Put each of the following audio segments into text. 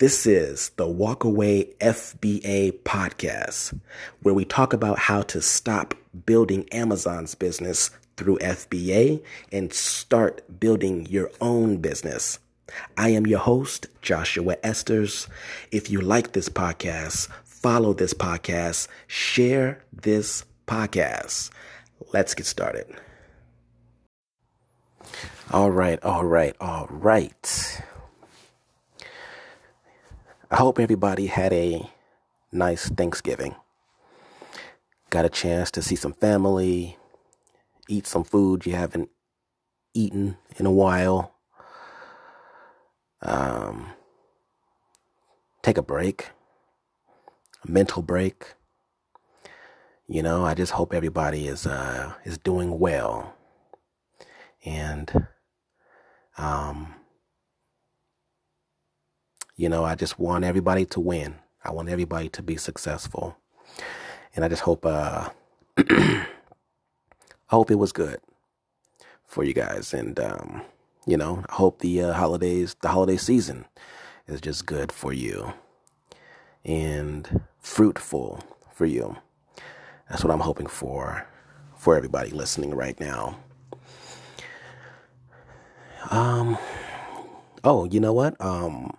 This is the Walkaway FBA podcast, where we talk about how to stop building Amazon's business through FBA and start building your own business. I am your host, Joshua Esters. If you like this podcast, follow this podcast, share this podcast. Let's get started. All right, all right, all right. I hope everybody had a nice Thanksgiving. Got a chance to see some family, eat some food you haven't eaten in a while. Um, take a break, a mental break. You know, I just hope everybody is uh, is doing well, and um, you know, I just want everybody to win. I want everybody to be successful. And I just hope uh I hope it was good for you guys and um you know, I hope the uh, holidays the holiday season is just good for you and fruitful for you. That's what I'm hoping for for everybody listening right now. Um oh, you know what? Um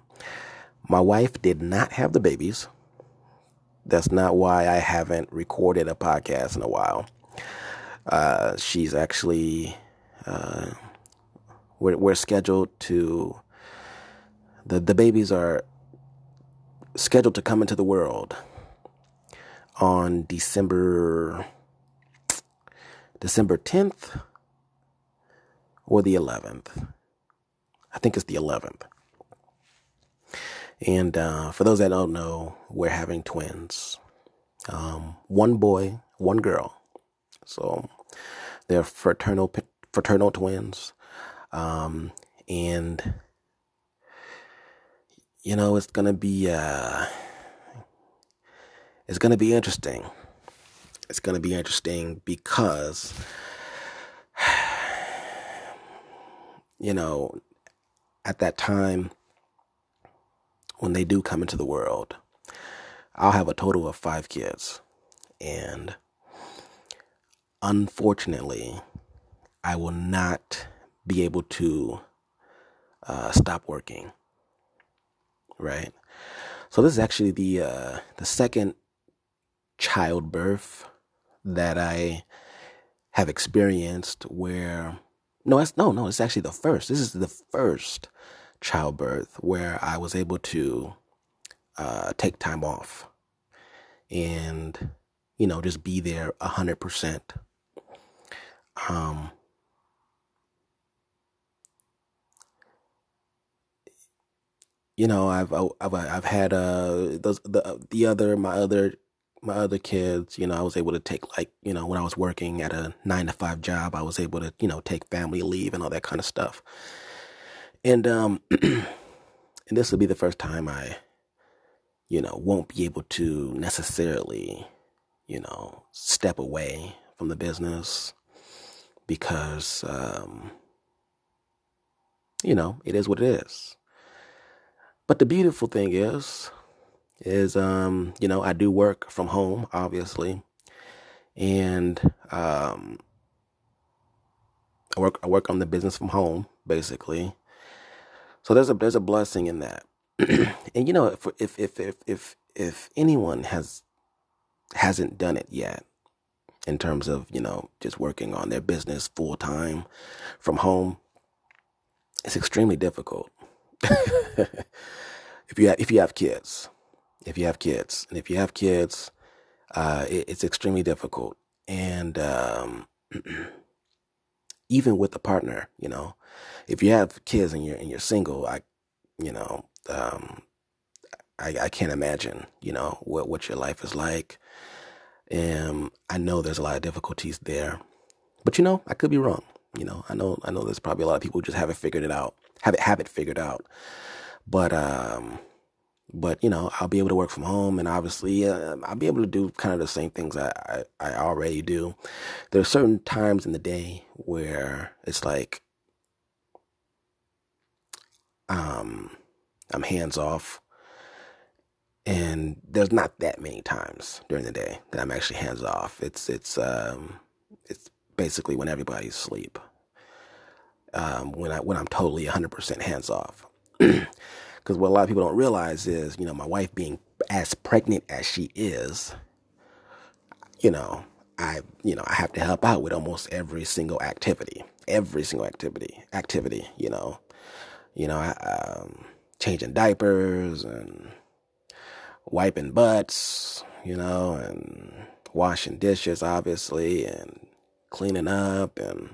my wife did not have the babies. That's not why I haven't recorded a podcast in a while. Uh, she's actually, uh, we're, we're scheduled to, the, the babies are scheduled to come into the world on December, December 10th or the 11th. I think it's the 11th. And uh, for those that don't know, we're having twins. Um, one boy, one girl. So they're fraternal fraternal twins. Um, and you know, it's gonna be uh, it's gonna be interesting. It's gonna be interesting because you know, at that time when they do come into the world, I'll have a total of five kids. And unfortunately, I will not be able to uh, stop working. Right? So this is actually the uh, the second childbirth that I have experienced where no, it's no, no, it's actually the first. This is the first childbirth where I was able to uh, take time off and, you know, just be there a hundred percent. Um, you know, I've, I've, I've had, uh, those, the, the other, my other, my other kids, you know, I was able to take like, you know, when I was working at a nine to five job, I was able to, you know, take family leave and all that kind of stuff. And um and this will be the first time I you know, won't be able to necessarily, you know, step away from the business because um you know, it is what it is. But the beautiful thing is is um, you know, I do work from home, obviously. And um I work I work on the business from home, basically. So there's a there's a blessing in that. and you know, if if if if if if anyone has hasn't done it yet in terms of, you know, just working on their business full time from home, it's extremely difficult. if you have, if you have kids, if you have kids, and if you have kids, uh, it, it's extremely difficult. And um, even with a partner, you know, if you have kids and you're and you're single, I, you know, um, I I can't imagine, you know, what what your life is like. And I know there's a lot of difficulties there, but you know, I could be wrong. You know, I know I know there's probably a lot of people who just haven't figured it out, have it have it figured out. But um, but you know I'll be able to work from home and obviously uh, I'll be able to do kind of the same things I, I, I already do. There are certain times in the day where it's like um I'm hands off and there's not that many times during the day that I'm actually hands off. It's it's um, it's basically when everybody's asleep. Um, when I when I'm totally 100% hands off. Because what a lot of people don't realize is, you know, my wife being as pregnant as she is, you know, I you know I have to help out with almost every single activity, every single activity, activity. You know, you know, um, changing diapers and wiping butts, you know, and washing dishes, obviously, and cleaning up and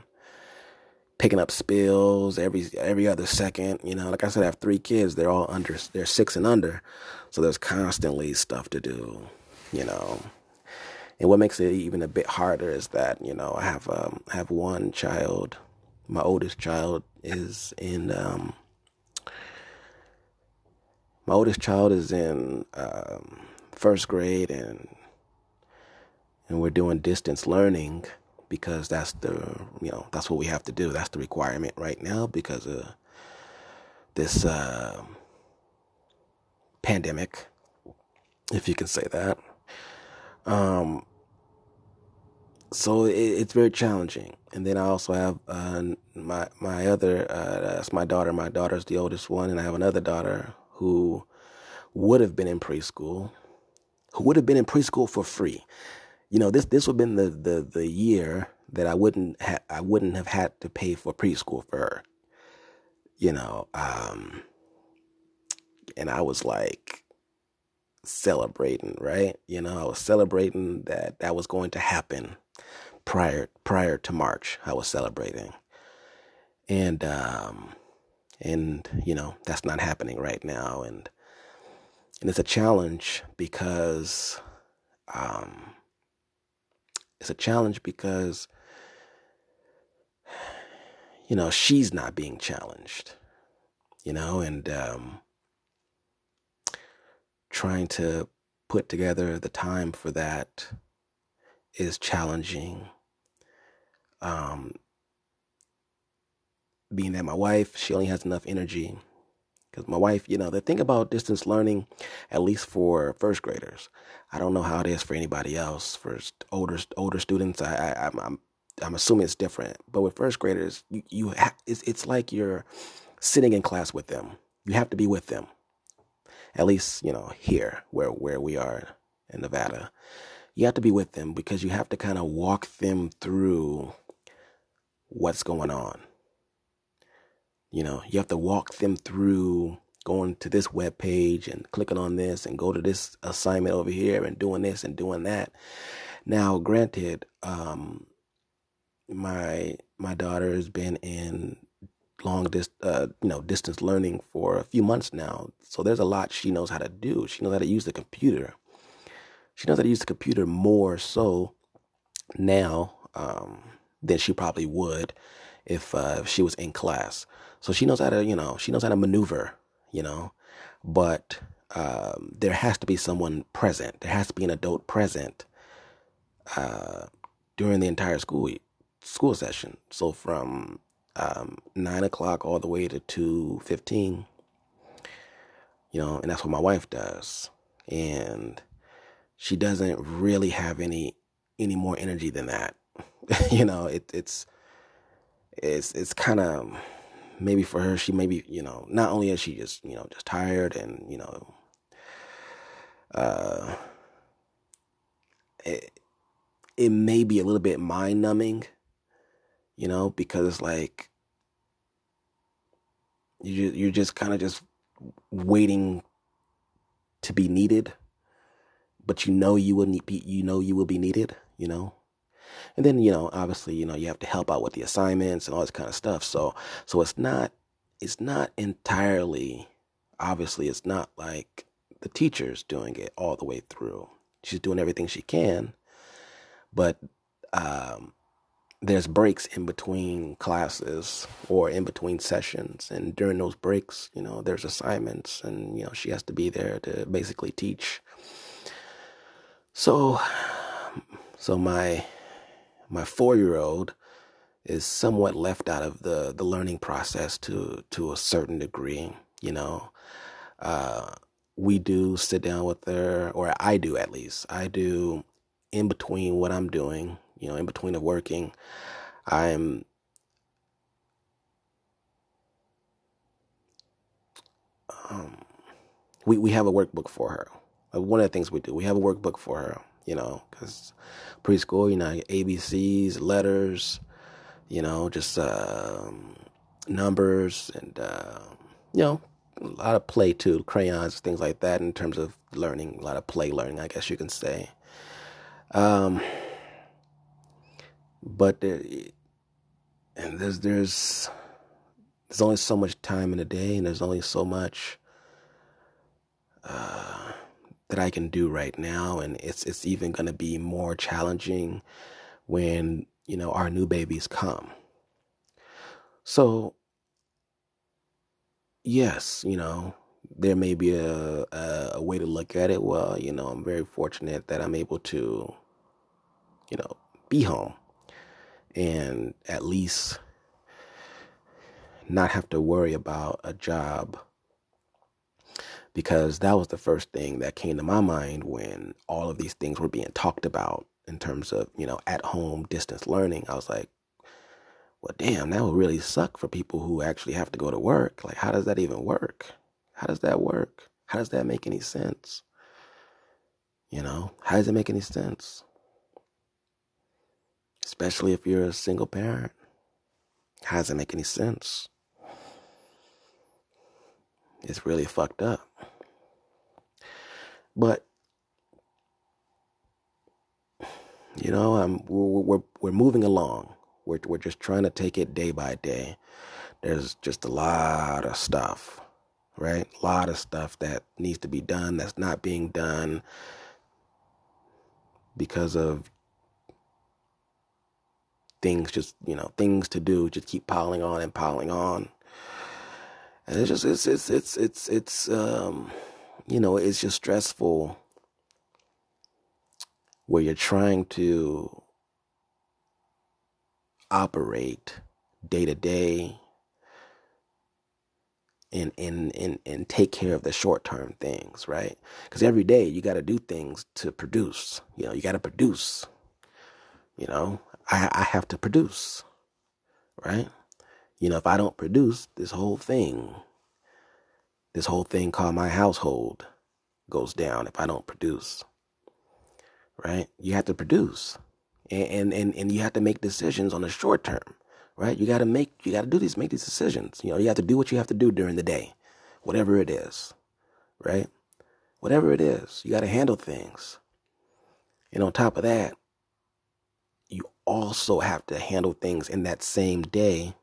picking up spills every every other second. You know, like I said, I have three kids. They're all under, they're six and under, so there's constantly stuff to do. You know, and what makes it even a bit harder is that you know I have um, I have one child. My oldest child is in um, my oldest child is in um, first grade, and and we're doing distance learning because that's the you know that's what we have to do. That's the requirement right now because of this uh, pandemic, if you can say that. Um, so it, it's very challenging. And then I also have uh, my my other uh, that's my daughter. My daughter's the oldest one, and I have another daughter who would have been in preschool, who would have been in preschool for free. You know, this this would have been the, the, the year that I wouldn't ha- I wouldn't have had to pay for preschool for her. You know, um, and I was like celebrating, right? You know, I was celebrating that that was going to happen prior prior to March. I was celebrating, and um, and you know that's not happening right now and and it's a challenge because um it's a challenge because you know she's not being challenged you know and um trying to put together the time for that is challenging um being that my wife, she only has enough energy. Because my wife, you know, the thing about distance learning, at least for first graders, I don't know how it is for anybody else. For older older students, I, I am I'm, I'm assuming it's different. But with first graders, you you ha- it's it's like you're sitting in class with them. You have to be with them. At least you know here where where we are in Nevada, you have to be with them because you have to kind of walk them through what's going on you know, you have to walk them through going to this web page and clicking on this and go to this assignment over here and doing this and doing that. Now, granted, um, my my daughter has been in long dist uh, you know distance learning for a few months now, so there's a lot she knows how to do. She knows how to use the computer. She knows how to use the computer more so now um, than she probably would if uh, if she was in class. So she knows how to, you know, she knows how to maneuver, you know, but um, there has to be someone present. There has to be an adult present uh, during the entire school school session. So from um, nine o'clock all the way to two fifteen, you know, and that's what my wife does, and she doesn't really have any any more energy than that. you know, it, it's it's it's kind of maybe for her, she maybe, you know, not only is she just, you know, just tired and, you know, uh, it, it may be a little bit mind numbing, you know, because it's like, you, you're just kind of just waiting to be needed, but you know you will be, you know you will be needed, you know, and then, you know, obviously, you know, you have to help out with the assignments and all this kind of stuff. So, so it's not, it's not entirely, obviously, it's not like the teacher's doing it all the way through. She's doing everything she can, but, um, there's breaks in between classes or in between sessions and during those breaks you know there's assignments and you know she has to be there to basically teach so so my my four year old is somewhat left out of the, the learning process to to a certain degree, you know. Uh, we do sit down with her, or I do at least. I do in between what I'm doing, you know, in between of working. I'm um, we we have a workbook for her. One of the things we do, we have a workbook for her. You know, because preschool, you know, ABCs, letters, you know, just um, numbers and uh, you know a lot of play too, crayons, things like that. In terms of learning, a lot of play learning, I guess you can say. Um, but there, and there's there's there's only so much time in a day, and there's only so much uh, that I can do right now, and it's it's even going to be more challenging when you know our new babies come. So yes, you know, there may be a, a, a way to look at it. Well, you know, I'm very fortunate that I'm able to, you know, be home and at least not have to worry about a job because that was the first thing that came to my mind when all of these things were being talked about in terms of, you know, at home distance learning. I was like, well, damn, that would really suck for people who actually have to go to work. Like, how does that even work? How does that work? How does that make any sense? You know, how does it make any sense? Especially if you're a single parent. How does it make any sense? It's really fucked up. But you know, I'm we're we're, we're moving along. We're, we're just trying to take it day by day. There's just a lot of stuff, right? A lot of stuff that needs to be done that's not being done because of things just, you know, things to do just keep piling on and piling on. And it's just it's it's it's it's it's um you know, it's just stressful where you're trying to operate day to day and and and and take care of the short term things, right? Because every day you got to do things to produce. You know, you got to produce. You know, I I have to produce, right? You know, if I don't produce, this whole thing, this whole thing called my household, goes down. If I don't produce, right? You have to produce and and and you have to make decisions on the short term, right? You got to make you got to do these make these decisions. You know, you have to do what you have to do during the day, whatever it is, right? Whatever it is, you got to handle things. And on top of that, you also have to handle things in that same day.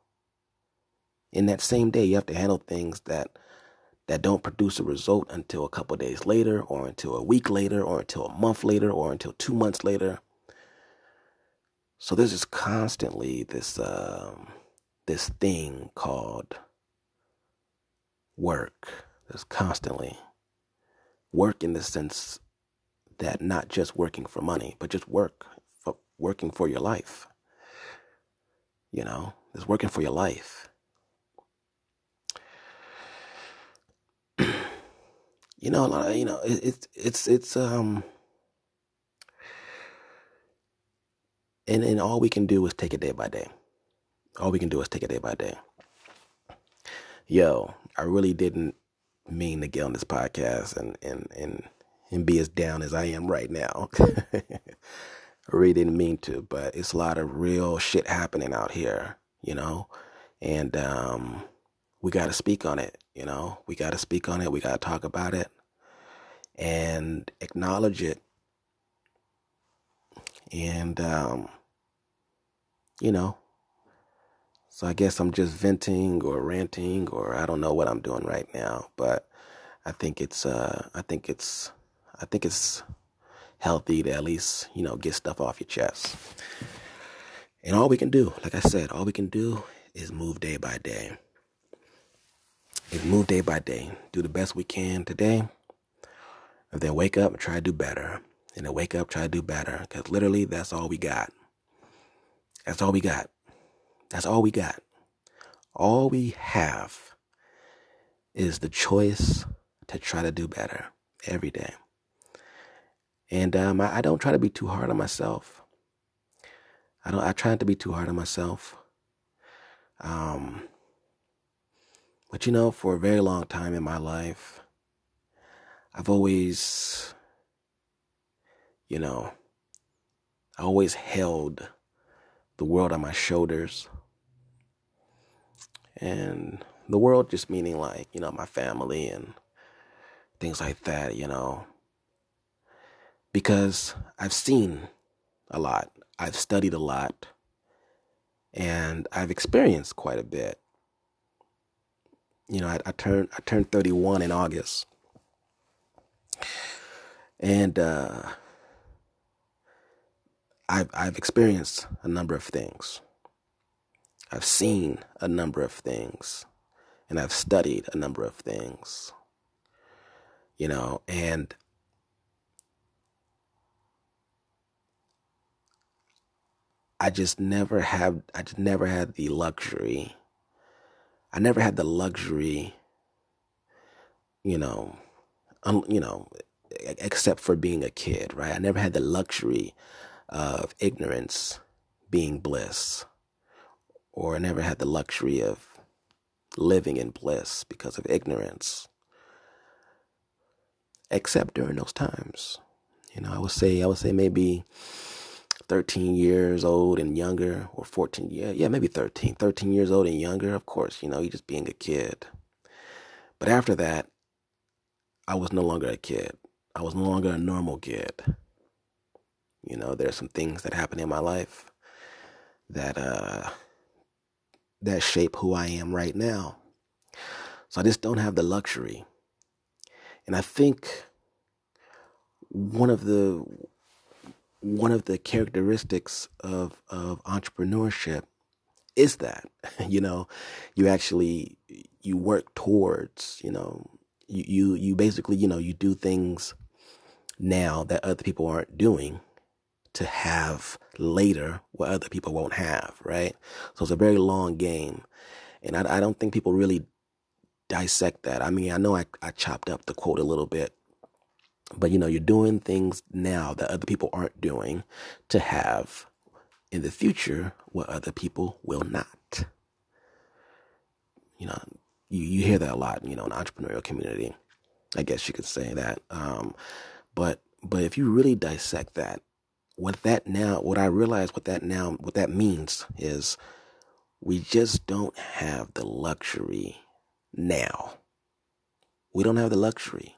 In that same day, you have to handle things that that don't produce a result until a couple days later or until a week later or until a month later or until 2 months later so there's just constantly this um, this thing called work. There's constantly work in the sense that not just working for money, but just work for working for your life. You know, it's working for your life. You know, a lot of, you know, it, it's it's it's um and and all we can do is take it day by day. All we can do is take it day by day. Yo, I really didn't mean to get on this podcast and and and and be as down as I am right now. I really didn't mean to, but it's a lot of real shit happening out here, you know, and um, we got to speak on it. You know, we got to speak on it. We got to talk about it and acknowledge it and um, you know, so I guess I'm just venting or ranting or I don't know what I'm doing right now, but I think it's uh, I think it's I think it's healthy to at least you know get stuff off your chest. And all we can do, like I said, all we can do is move day by day. Is move day by day. Do the best we can today. And then wake up and try to do better and then wake up, try to do better. Because literally, that's all we got. That's all we got. That's all we got. All we have is the choice to try to do better every day. And um, I, I don't try to be too hard on myself. I don't. I try not to be too hard on myself. Um, but you know, for a very long time in my life, I've always, you know, I always held the world on my shoulders. And the world just meaning like, you know, my family and things like that, you know. Because I've seen a lot, I've studied a lot, and I've experienced quite a bit. You know, I, I turned I turned 31 in August. And uh I've I've experienced a number of things. I've seen a number of things and I've studied a number of things. You know, and I just never have I just never had the luxury. I never had the luxury, you know, um, you know, except for being a kid, right? I never had the luxury of ignorance being bliss, or I never had the luxury of living in bliss because of ignorance, except during those times. You know, I would say, I would say maybe 13 years old and younger, or 14, yeah, yeah, maybe 13, 13 years old and younger. Of course, you know, you just being a kid. But after that, I was no longer a kid. I was no longer a normal kid. You know, there's some things that happen in my life that uh that shape who I am right now. So I just don't have the luxury. And I think one of the one of the characteristics of of entrepreneurship is that you know you actually you work towards you know you you, you basically you know you do things now that other people aren't doing to have later what other people won't have, right? So it's a very long game. And I, I don't think people really dissect that. I mean, I know I, I chopped up the quote a little bit, but you know, you're doing things now that other people aren't doing to have in the future what other people will not. You know, you, you hear that a lot, you know, in the entrepreneurial community. I guess you could say that. Um, but but if you really dissect that, what that now, what I realize, what that now, what that means is, we just don't have the luxury now. We don't have the luxury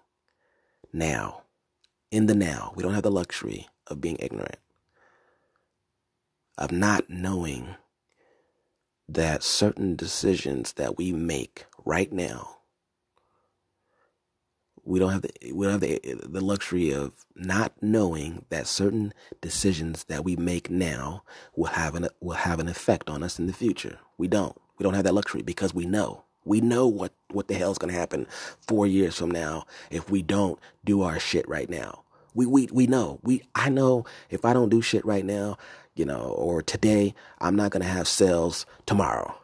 now, in the now. We don't have the luxury of being ignorant, of not knowing that certain decisions that we make right now we don't have the we don't have the the luxury of not knowing that certain decisions that we make now will have an will have an effect on us in the future. We don't. We don't have that luxury because we know. We know what what the hell's going to happen 4 years from now if we don't do our shit right now. We we we know. We I know if I don't do shit right now, you know, or today, I'm not going to have sales tomorrow.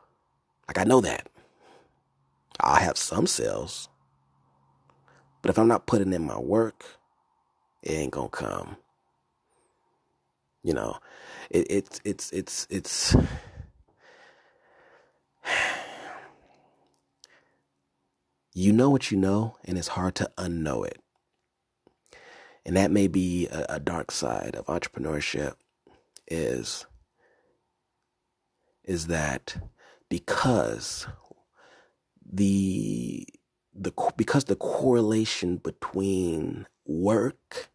Like I know that. I'll have some sales but if I'm not putting in my work, it ain't gonna come. You know, it, it's it's it's it's you know what you know, and it's hard to unknow it. And that may be a, a dark side of entrepreneurship is is that because the the because the correlation between work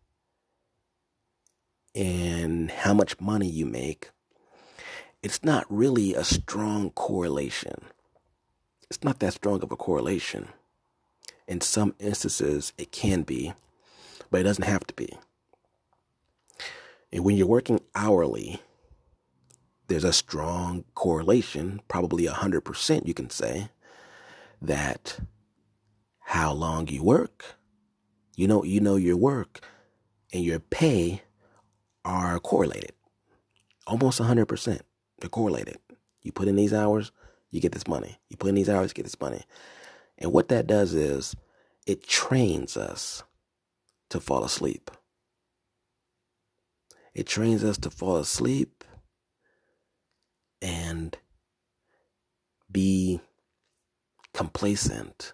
and how much money you make it's not really a strong correlation. It's not that strong of a correlation. In some instances it can be but it doesn't have to be. And when you're working hourly there's a strong correlation probably 100% you can say that how long you work. You know, you know your work and your pay are correlated. Almost 100%. They're correlated. You put in these hours, you get this money. You put in these hours, you get this money. And what that does is it trains us to fall asleep. It trains us to fall asleep and be complacent.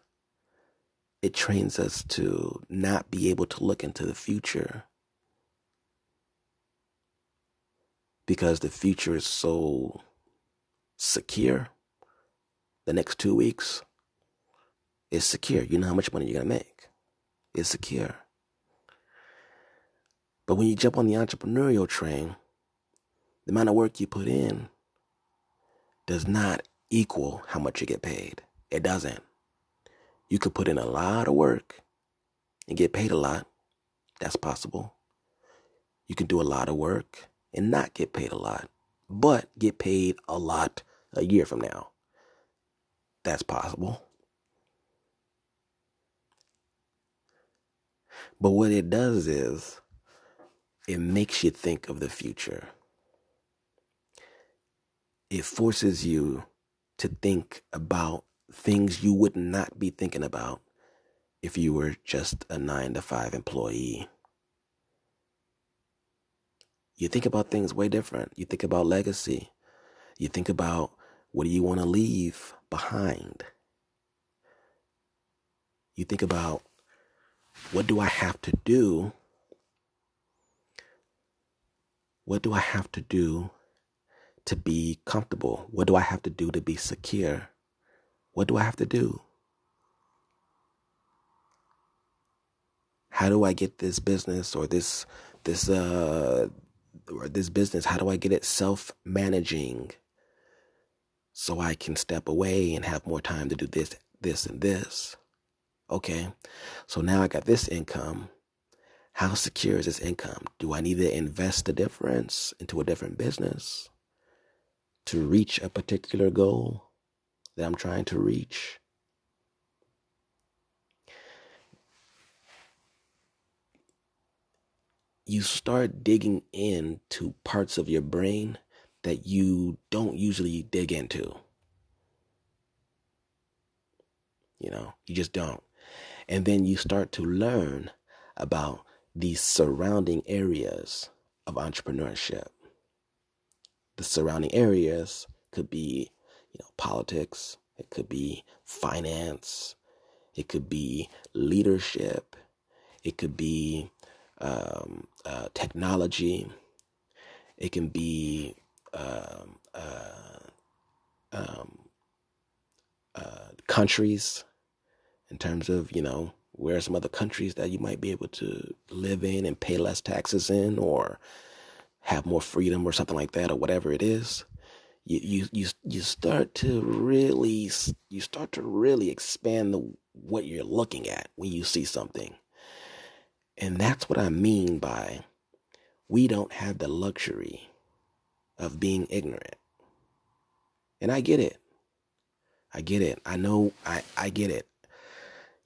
It trains us to not be able to look into the future because the future is so secure. The next two weeks is secure. You know how much money you're going to make. It's secure. But when you jump on the entrepreneurial train, the amount of work you put in does not equal how much you get paid. It doesn't. You could put in a lot of work and get paid a lot. That's possible. You can do a lot of work and not get paid a lot, but get paid a lot a year from now. That's possible. But what it does is it makes you think of the future. It forces you to think about things you would not be thinking about if you were just a nine to five employee. You think about things way different. You think about legacy. You think about what do you want to leave behind? You think about what do I have to do what do I have to do to be comfortable? What do I have to do to be secure? What do I have to do? How do I get this business or this this uh or this business how do I get it self-managing so I can step away and have more time to do this this and this? Okay. So now I got this income how secure is this income? Do I need to invest the difference into a different business to reach a particular goal that I'm trying to reach? You start digging into parts of your brain that you don't usually dig into. You know, you just don't. And then you start to learn about the surrounding areas of entrepreneurship. The surrounding areas could be, you know, politics, it could be finance, it could be leadership, it could be um, uh, technology, it can be um, uh, um, uh, countries in terms of, you know, where are some other countries that you might be able to live in and pay less taxes in or have more freedom or something like that or whatever it is you you you, you start to really you start to really expand the what you're looking at when you see something. And that's what i mean by we don't have the luxury of being ignorant. And i get it. I get it. I know i i get it.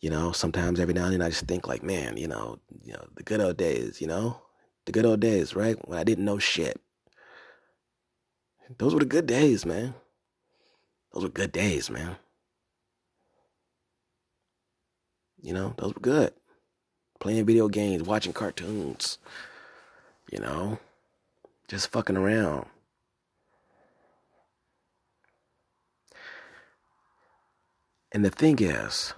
You know, sometimes every now and then I just think like, man, you know, you know, the good old days, you know, the good old days, right? When I didn't know shit. Those were the good days, man. Those were good days, man. You know, those were good. Playing video games, watching cartoons, you know, just fucking around. And the thing is,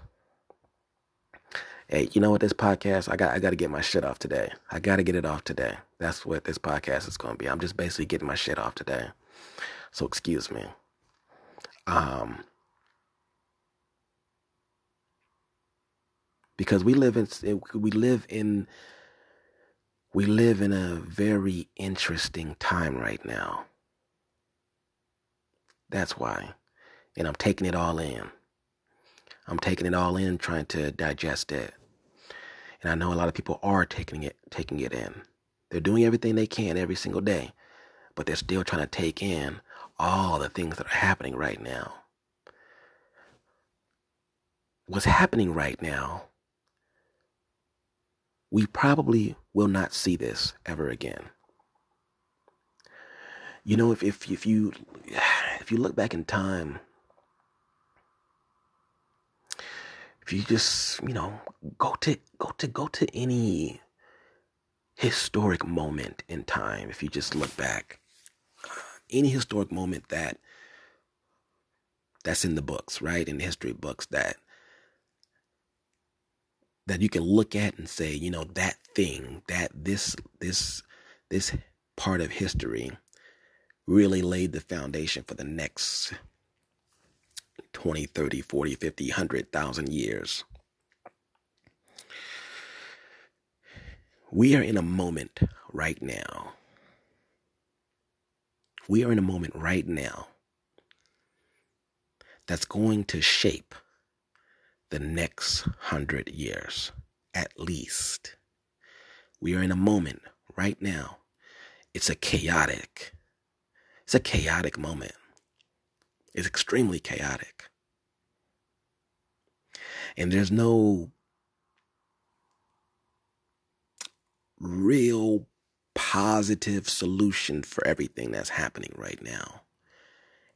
hey, you know what? This podcast, I got, I got to get my shit off today. I got to get it off today. That's what this podcast is going to be. I'm just basically getting my shit off today. So excuse me. Um, because we live in, we live in, we live in a very interesting time right now. That's why. And I'm taking it all in. I'm taking it all in, trying to digest it. And I know a lot of people are taking it taking it in. They're doing everything they can every single day, but they're still trying to take in all the things that are happening right now. What's happening right now, we probably will not see this ever again. You know, if, if, if you if you look back in time, if you just, you know, go to go to go to any historic moment in time, if you just look back, any historic moment that that's in the books, right? In the history books that that you can look at and say, you know, that thing, that this this this part of history really laid the foundation for the next 20, 30, 40, 50, 100,000 years. We are in a moment right now. We are in a moment right now that's going to shape the next hundred years, at least. We are in a moment right now. It's a chaotic, it's a chaotic moment. It's extremely chaotic. And there's no real positive solution for everything that's happening right now.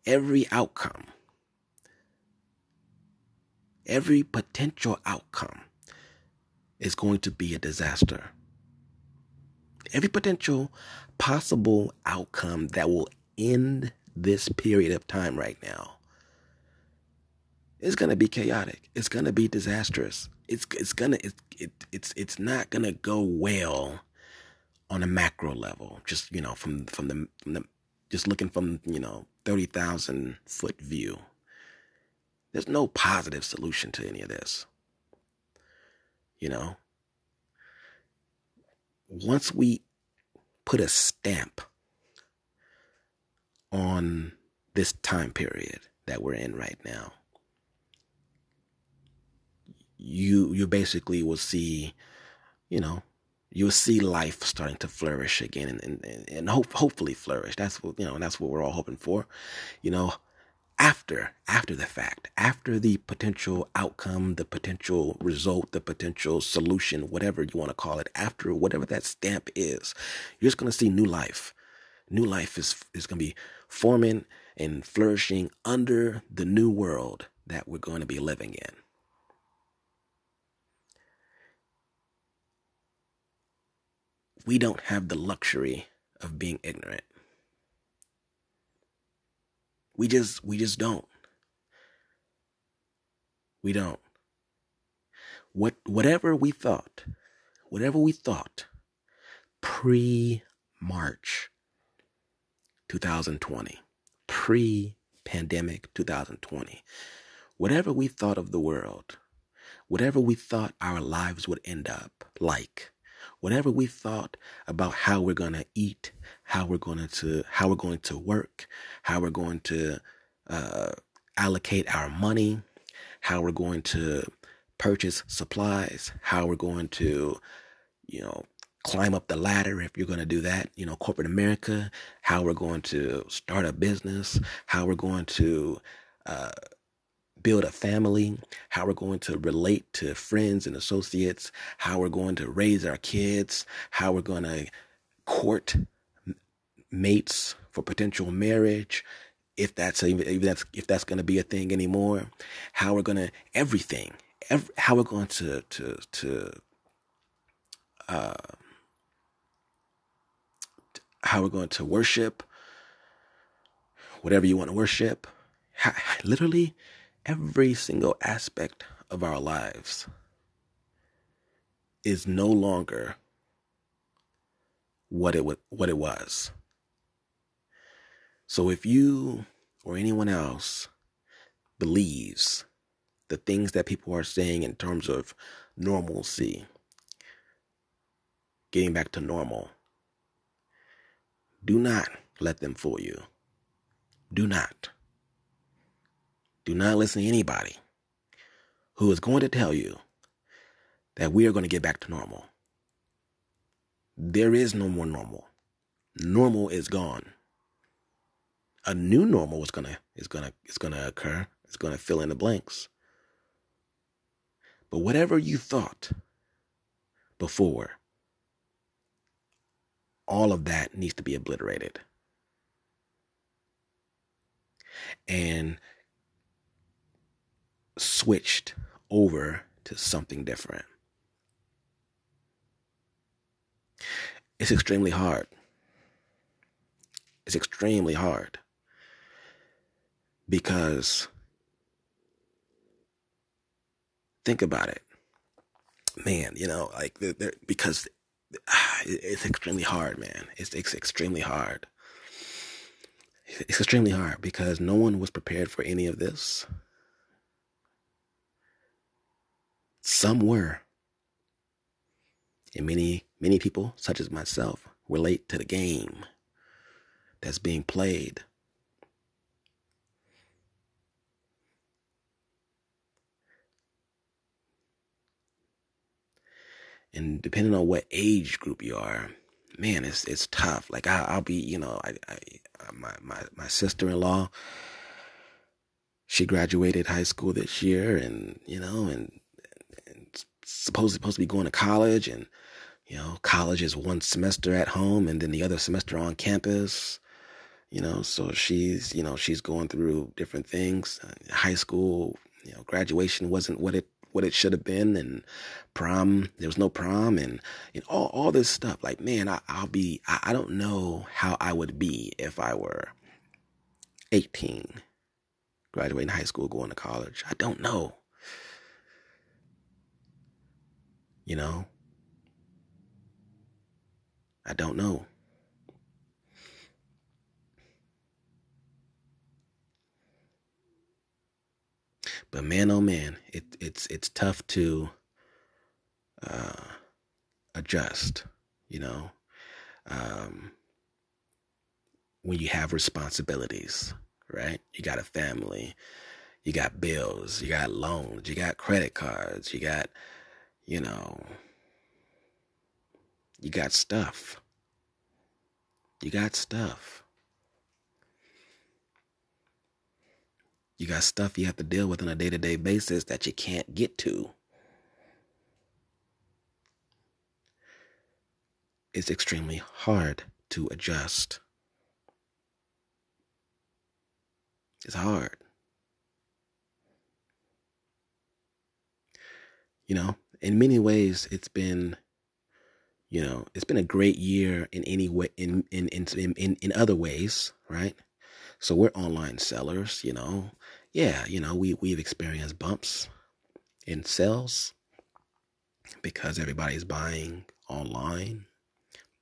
Every outcome, every potential outcome is going to be a disaster. Every potential possible outcome that will end this period of time right now is going to be chaotic. It's going to be disastrous. It's it's going to it, it it's it's not going to go well on a macro level. Just, you know, from from the, from the just looking from, you know, 30,000 foot view. There's no positive solution to any of this. You know, once we put a stamp on this time period that we're in right now. You you basically will see, you know, you'll see life starting to flourish again and and, and hope, hopefully flourish. That's what you know, that's what we're all hoping for. You know, after after the fact, after the potential outcome, the potential result, the potential solution, whatever you want to call it, after whatever that stamp is, you're just gonna see new life. New life is is gonna be forming and flourishing under the new world that we're going to be living in. We don't have the luxury of being ignorant. We just we just don't. We don't. What whatever we thought, whatever we thought pre March 2020, pre pandemic 2020. Whatever we thought of the world, whatever we thought our lives would end up like, whatever we thought about how we're going to eat, how we're going to how we're going to work, how we're going to uh, allocate our money, how we're going to purchase supplies, how we're going to you know climb up the ladder if you're going to do that. You know, corporate America, how we're going to start a business, how we're going to uh, build a family, how we're going to relate to friends and associates, how we're going to raise our kids, how we're going to court mates for potential marriage. If that's even if that's if that's going to be a thing anymore, how we're going to everything, every, how we're going to to to uh, how we're going to worship, whatever you want to worship. Literally, every single aspect of our lives is no longer what it what it was. So if you or anyone else believes the things that people are saying in terms of normalcy, getting back to normal, do not let them fool you. Do not. Do not listen to anybody who is going to tell you that we are going to get back to normal. There is no more normal. Normal is gone. A new normal is gonna is gonna is gonna occur. It's gonna fill in the blanks. But whatever you thought before all of that needs to be obliterated. And switched over to something different. It's extremely hard. It's extremely hard. Because think about it. Man you know like they're, they're, because ah, it's extremely hard man. It's, it's extremely hard. It's extremely hard because no one was prepared for any of this some were and many many people such as myself relate to the game that's being played and depending on what age group you are, man, it's it's tough. Like I, will be, you know, I, I uh, my my my sister in law, she graduated high school this year, and you know, and, and supposed to be going to college, and you know, college is one semester at home, and then the other semester on campus. You know, so she's you know she's going through different things. Uh, high school, you know, graduation wasn't what it what it should have been and prom there was no prom and know, all, all this stuff like man I, will be I, I don't know how i would be if i were 18 graduating high school going to college i don't know you know i don't know But man, oh man, it, it's it's tough to uh, adjust. You know, um, when you have responsibilities, right? You got a family, you got bills, you got loans, you got credit cards, you got, you know, you got stuff. You got stuff. You got stuff you have to deal with on a day to day basis that you can't get to. It's extremely hard to adjust. It's hard. You know, in many ways, it's been, you know, it's been a great year in any way, in in in in, in other ways, right? So we're online sellers, you know. Yeah, you know, we we've experienced bumps in sales because everybody's buying online.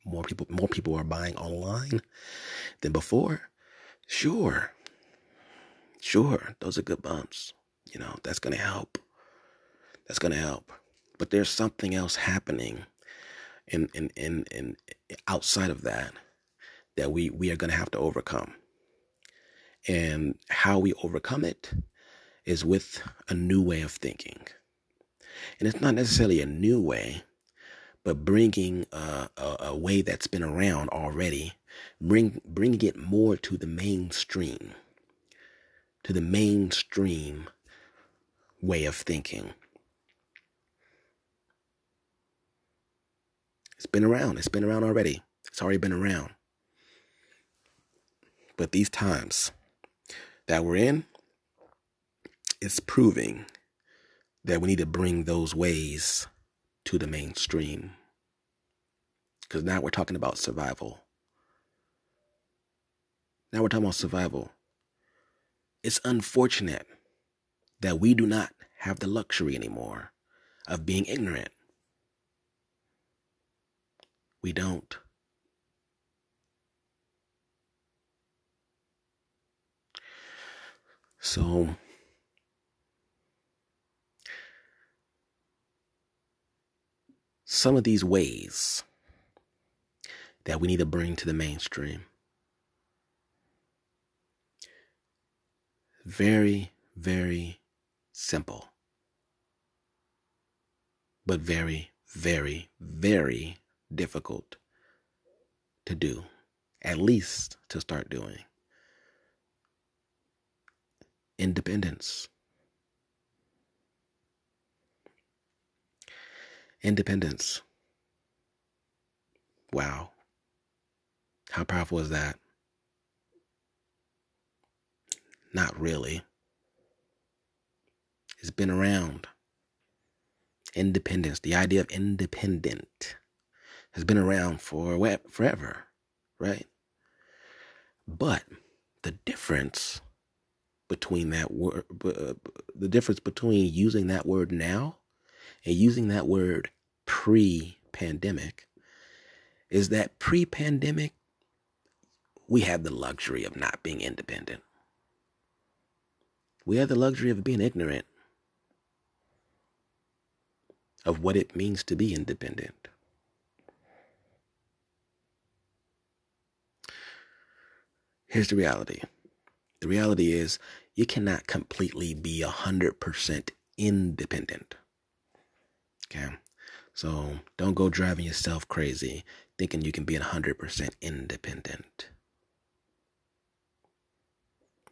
More people more people are buying online than before. Sure. Sure, those are good bumps. You know, that's going to help. That's going to help. But there's something else happening in in in, in outside of that that we we are going to have to overcome. And how we overcome it is with a new way of thinking. And it's not necessarily a new way, but bringing a, a, a way that's been around already, bring, bringing it more to the mainstream, to the mainstream way of thinking. It's been around. It's been around already. It's already been around. But these times, that we're in, it's proving that we need to bring those ways to the mainstream. Because now we're talking about survival. Now we're talking about survival. It's unfortunate that we do not have the luxury anymore of being ignorant. We don't. So, some of these ways that we need to bring to the mainstream. Very, very simple. But very, very, very difficult to do, at least to start doing independence. Independence. Wow. How powerful is that? Not really. It's been around. Independence, the idea of independent, has been around for forever, right? But the difference between that word, uh, the difference between using that word now and using that word pre pandemic is that pre pandemic, we had the luxury of not being independent. We had the luxury of being ignorant of what it means to be independent. Here's the reality the reality is you cannot completely be 100% independent. Okay? So don't go driving yourself crazy thinking you can be 100% independent.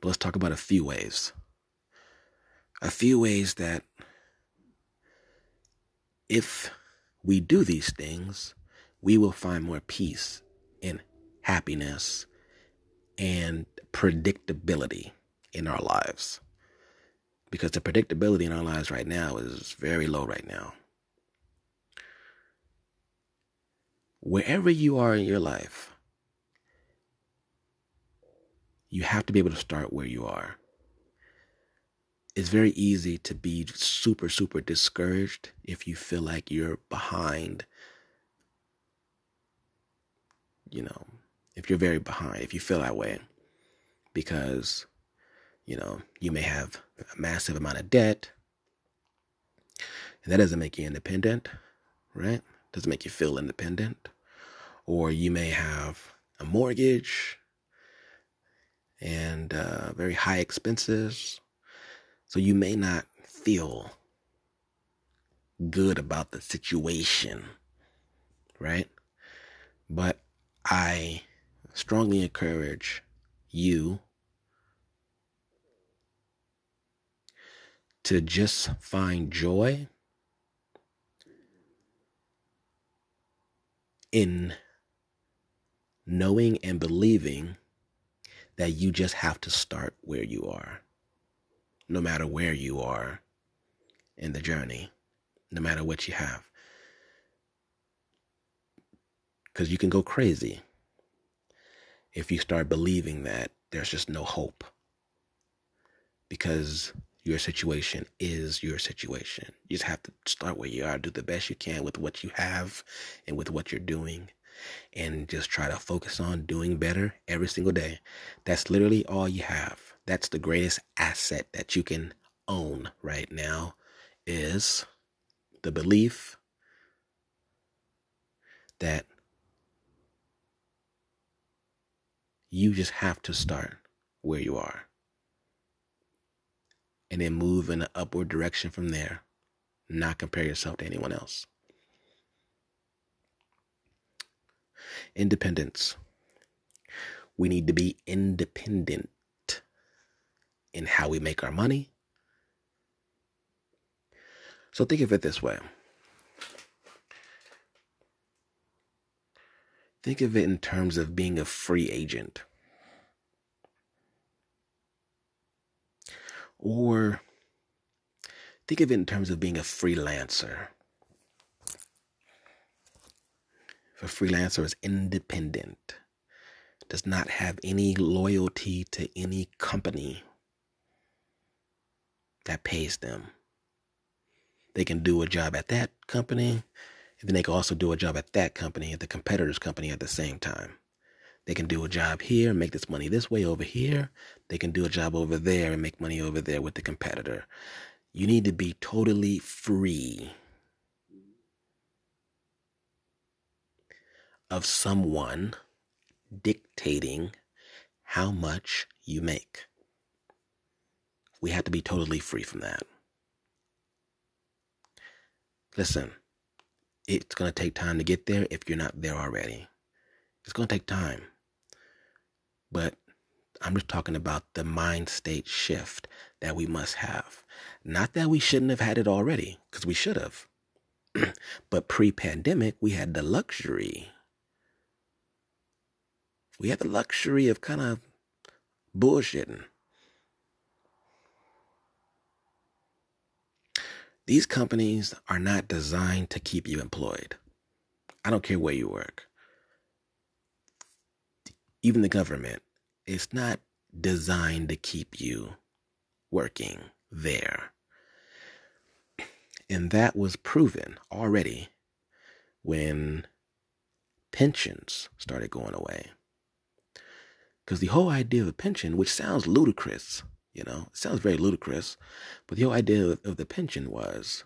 But let's talk about a few ways. A few ways that if we do these things, we will find more peace and happiness and predictability in our lives. Because the predictability in our lives right now is very low right now. Wherever you are in your life, you have to be able to start where you are. It's very easy to be super, super discouraged if you feel like you're behind. You know, if you're very behind, if you feel that way, because, you know, you may have a massive amount of debt, and that doesn't make you independent, right? Doesn't make you feel independent. Or you may have a mortgage and uh, very high expenses. So you may not feel good about the situation, right? But I strongly encourage you to just find joy in knowing and believing that you just have to start where you are, no matter where you are in the journey, no matter what you have. Because you can go crazy if you start believing that there's just no hope. Because your situation is your situation. You just have to start where you are, do the best you can with what you have and with what you're doing, and just try to focus on doing better every single day. That's literally all you have. That's the greatest asset that you can own right now is the belief that you just have to start where you are and then move in an upward direction from there. Not compare yourself to anyone else. Independence. We need to be independent in how we make our money. So think of it this way. Think of it in terms of being a free agent. Or think of it in terms of being a freelancer. If a freelancer is independent, does not have any loyalty to any company that pays them. They can do a job at that company, and then they can also do a job at that company, at the competitor's company at the same time. They can do a job here and make this money this way over here. They can do a job over there and make money over there with the competitor. You need to be totally free of someone dictating how much you make. We have to be totally free from that. Listen, it's going to take time to get there if you're not there already. It's going to take time. But I'm just talking about the mind state shift that we must have. Not that we shouldn't have had it already, because we should have. but pre pandemic, we had the luxury. We had the luxury of kind of bullshitting. These companies are not designed to keep you employed. I don't care where you work. Even the government, it's not designed to keep you working there. And that was proven already when pensions started going away. Because the whole idea of a pension, which sounds ludicrous, you know, it sounds very ludicrous, but the whole idea of, of the pension was,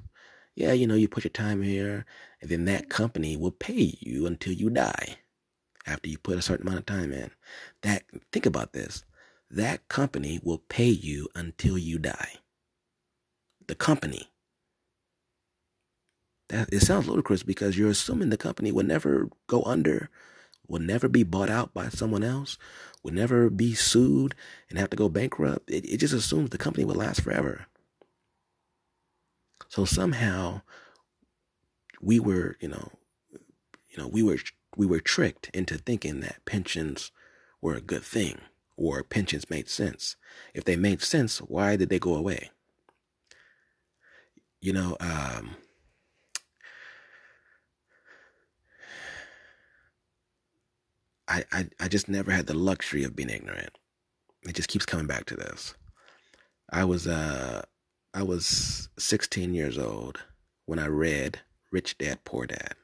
yeah, you know, you put your time here, and then that company will pay you until you die after you put a certain amount of time in. That think about this. That company will pay you until you die. The company. That it sounds ludicrous because you're assuming the company will never go under, will never be bought out by someone else, will never be sued and have to go bankrupt. It, it just assumes the company will last forever. So somehow we were, you know, you know, we were we were tricked into thinking that pensions were a good thing or pensions made sense. If they made sense, why did they go away? You know, um, I, I, I just never had the luxury of being ignorant. It just keeps coming back to this. I was uh I was 16 years old when I read Rich Dad Poor Dad.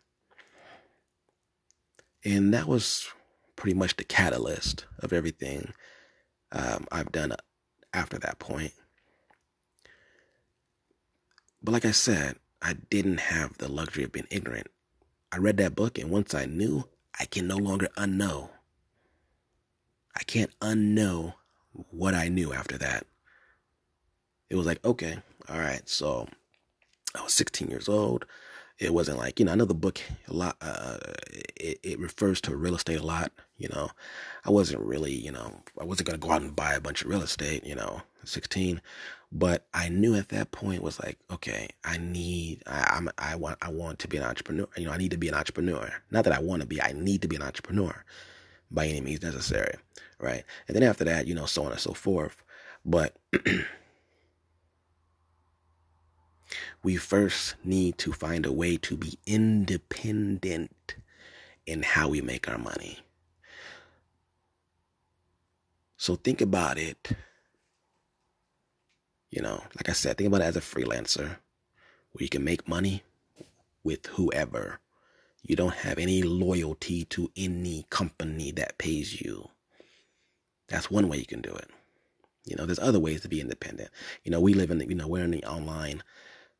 And that was pretty much the catalyst of everything um, I've done after that point. But like I said, I didn't have the luxury of being ignorant. I read that book, and once I knew, I can no longer unknow. I can't unknow what I knew after that. It was like, okay, all right. So I was 16 years old. It wasn't like, you know, I know the book a lot, uh, it, it refers to real estate a lot. You know, I wasn't really, you know, I wasn't going to go out and buy a bunch of real estate, you know, 16. But I knew at that point was like, okay, I need, I, I'm, I want, I want to be an entrepreneur. You know, I need to be an entrepreneur. Not that I want to be, I need to be an entrepreneur by any means necessary. Right. And then after that, you know, so on and so forth. But we first need to find a way to be independent in how we make our money. So think about it. You know, like I said, think about it as a freelancer where you can make money with whoever. You don't have any loyalty to any company that pays you. That's one way you can do it. You know, there's other ways to be independent. You know, we live in the, you know, we're in the online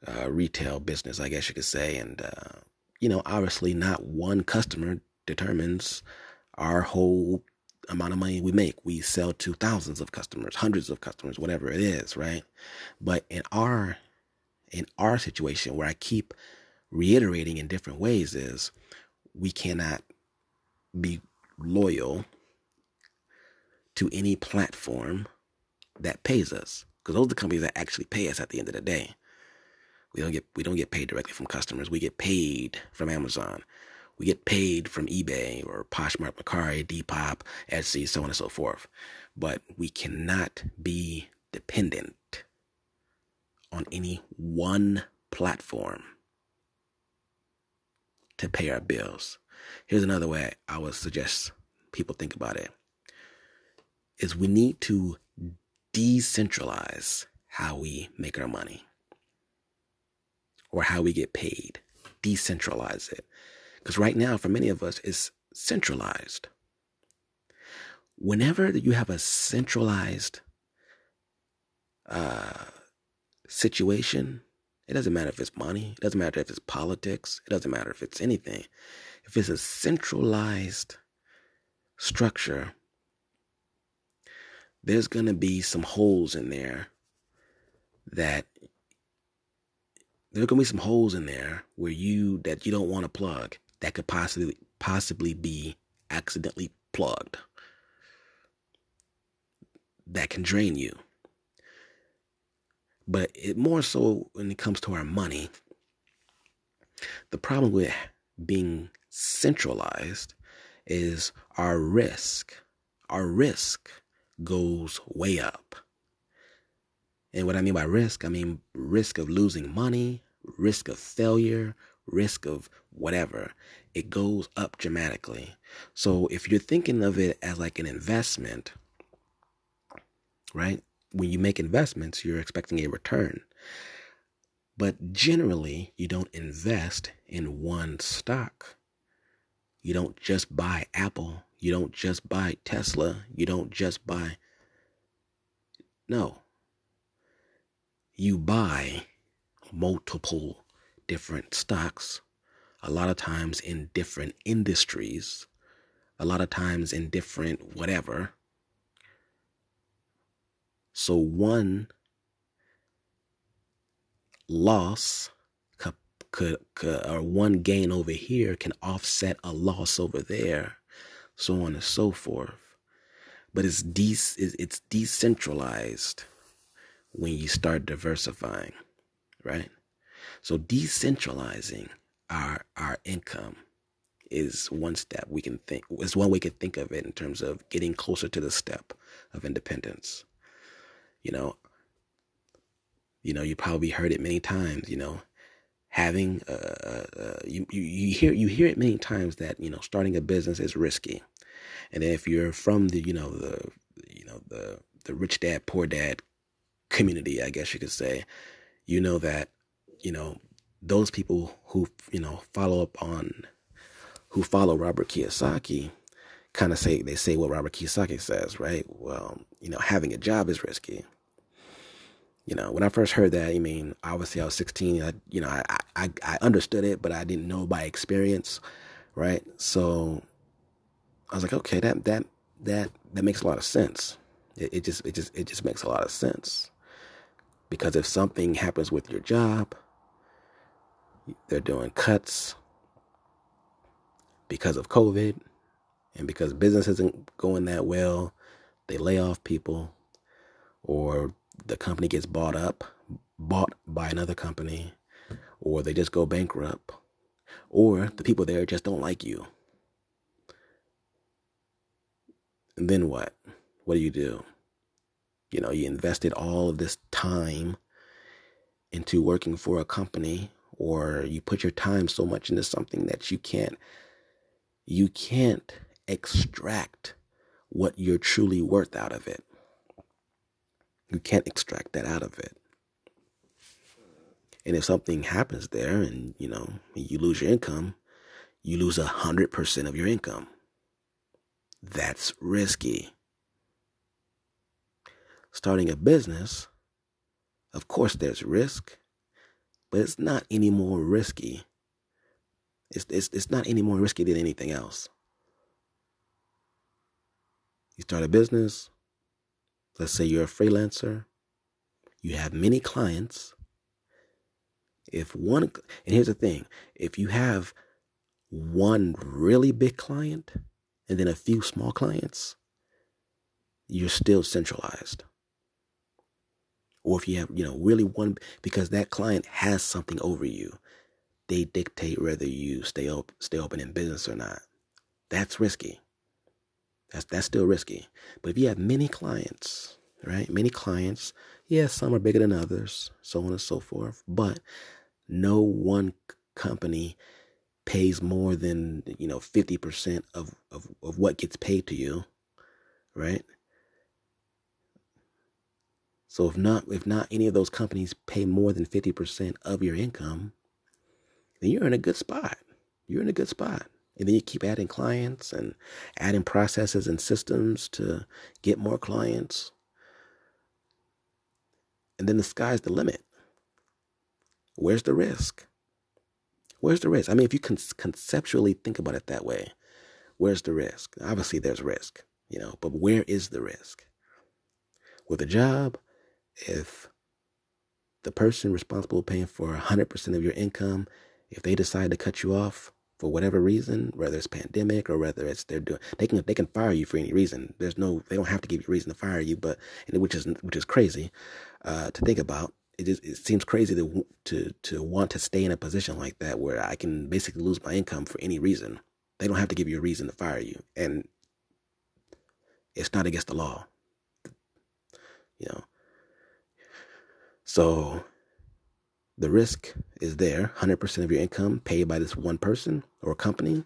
uh, retail business, I guess you could say. And, uh, you know, obviously not one customer determines our whole amount of money we make. We sell to thousands of customers, hundreds of customers, whatever it is, right? But in our in our situation where I keep reiterating in different ways is we cannot be loyal to any platform that pays us because those are the companies that actually pay us at the end of the day. We don't get we don't get paid directly from customers. We get paid from Amazon. We get paid from eBay or Poshmark, Mercari, Depop, Etsy, so on and so forth. But we cannot be dependent on any one platform to pay our bills. Here's another way I would suggest people think about it is we need to decentralize how we make our money or how we get paid. Decentralize it. Because right now, for many of us, it's centralized. Whenever you have a centralized uh, situation, it doesn't matter if it's money, it doesn't matter if it's politics, it doesn't matter if it's anything. If it's a centralized structure, there's going to be some holes in there that there's going to be some holes in there where you that you don't want to plug that could possibly possibly be accidentally plugged that can drain you. But it more so when it comes to our money, the problem with being centralized is our risk. Our risk goes way up. And what I mean by risk, I mean risk of losing money, risk of failure, risk of whatever, it goes up dramatically. So if you're thinking of it as like an investment, right? When you make investments, you're expecting a return. But generally, you don't invest in one stock. You don't just buy Apple. You don't just buy Tesla. You don't just buy. No. You buy multiple different stocks, a lot of times in different industries, a lot of times in different whatever. So one loss could, could, could, or one gain over here can offset a loss over there, so on and so forth. But it's de- it's decentralized when you start diversifying, right? So decentralizing our our income is one step we can think is one way to think of it in terms of getting closer to the step of independence. You know, you know, you probably heard it many times. You know, having uh, uh, uh, you, you you hear you hear it many times that you know starting a business is risky, and if you're from the you know the you know the the rich dad poor dad community, I guess you could say, you know that you know, those people who, you know, follow up on, who follow Robert Kiyosaki kind of say, they say what Robert Kiyosaki says, right? Well, you know, having a job is risky. You know, when I first heard that, I mean, obviously I was 16, I, you know, I, I, I understood it, but I didn't know by experience, right? So I was like, okay, that, that, that, that makes a lot of sense. It, it just, it just, it just makes a lot of sense. Because if something happens with your job, they're doing cuts because of COVID and because business isn't going that well. They lay off people or the company gets bought up, bought by another company, or they just go bankrupt, or the people there just don't like you. And then what? What do you do? You know, you invested all of this time into working for a company or you put your time so much into something that you can't you can't extract what you're truly worth out of it. You can't extract that out of it. And if something happens there and, you know, you lose your income, you lose a hundred percent of your income. That's risky. Starting a business, of course there's risk but it's not any more risky. It's, it's, it's not any more risky than anything else. You start a business, let's say you're a freelancer, you have many clients. If one, and here's the thing if you have one really big client and then a few small clients, you're still centralized or if you have, you know, really one, because that client has something over you, they dictate whether you stay open, stay open in business or not. That's risky. That's that's still risky. But if you have many clients, right? Many clients, yes, some are bigger than others, so on and so forth. But no one company pays more than you know fifty percent of, of of what gets paid to you, right? So if not if not any of those companies pay more than 50% of your income, then you're in a good spot. You're in a good spot. And then you keep adding clients and adding processes and systems to get more clients. And then the sky's the limit. Where's the risk? Where's the risk? I mean, if you can conceptually think about it that way, where's the risk? Obviously, there's risk, you know, but where is the risk? With a job, if the person responsible paying for 100% of your income, if they decide to cut you off for whatever reason, whether it's pandemic or whether it's they're doing, they can they can fire you for any reason. There's no, they don't have to give you a reason to fire you, but which is which is crazy uh, to think about. It just it seems crazy to to to want to stay in a position like that where I can basically lose my income for any reason. They don't have to give you a reason to fire you, and it's not against the law. You know, so the risk is there 100% of your income paid by this one person or company.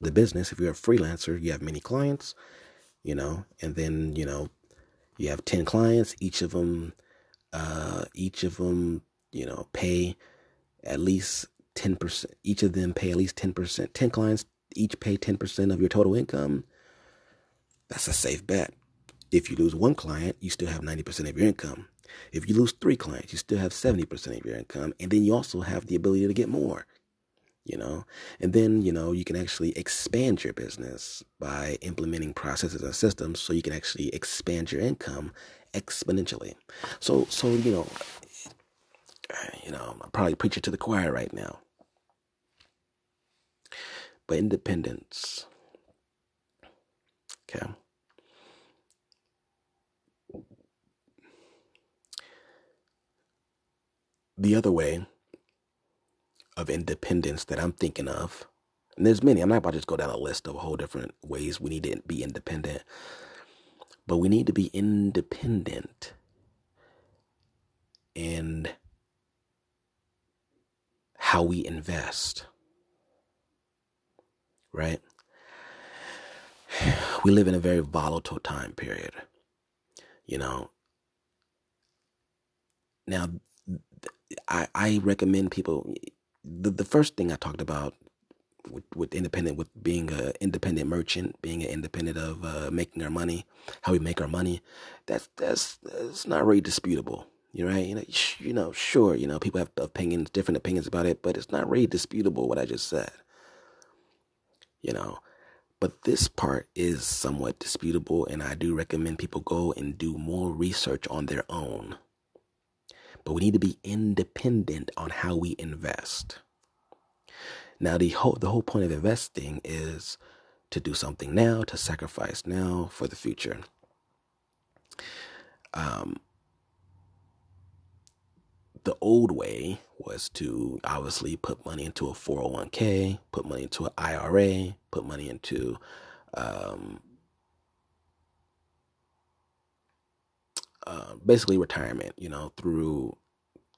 The business if you're a freelancer you have many clients you know and then you know you have 10 clients each of them uh each of them you know pay at least 10% each of them pay at least 10% 10 clients each pay 10% of your total income that's a safe bet. If you lose one client you still have 90% of your income if you lose three clients, you still have 70% of your income. And then you also have the ability to get more, you know? And then, you know, you can actually expand your business by implementing processes and systems so you can actually expand your income exponentially. So, so, you know, you know, I'm probably preaching to the choir right now. But independence, okay? The other way of independence that I'm thinking of, and there's many, I'm not about to just go down a list of a whole different ways we need to be independent, but we need to be independent in how we invest, right? We live in a very volatile time period, you know. Now, I, I recommend people the, the first thing I talked about with, with independent with being an independent merchant, being an independent of uh, making our money, how we make our money, that's that's that's not really disputable. You're right. You know, you know, sure, you know, people have opinions, different opinions about it, but it's not really disputable what I just said. You know, but this part is somewhat disputable, and I do recommend people go and do more research on their own but we need to be independent on how we invest. Now, the whole the whole point of investing is to do something now, to sacrifice now for the future. Um, the old way was to obviously put money into a 401k, put money into an IRA, put money into um, Uh, basically retirement, you know, through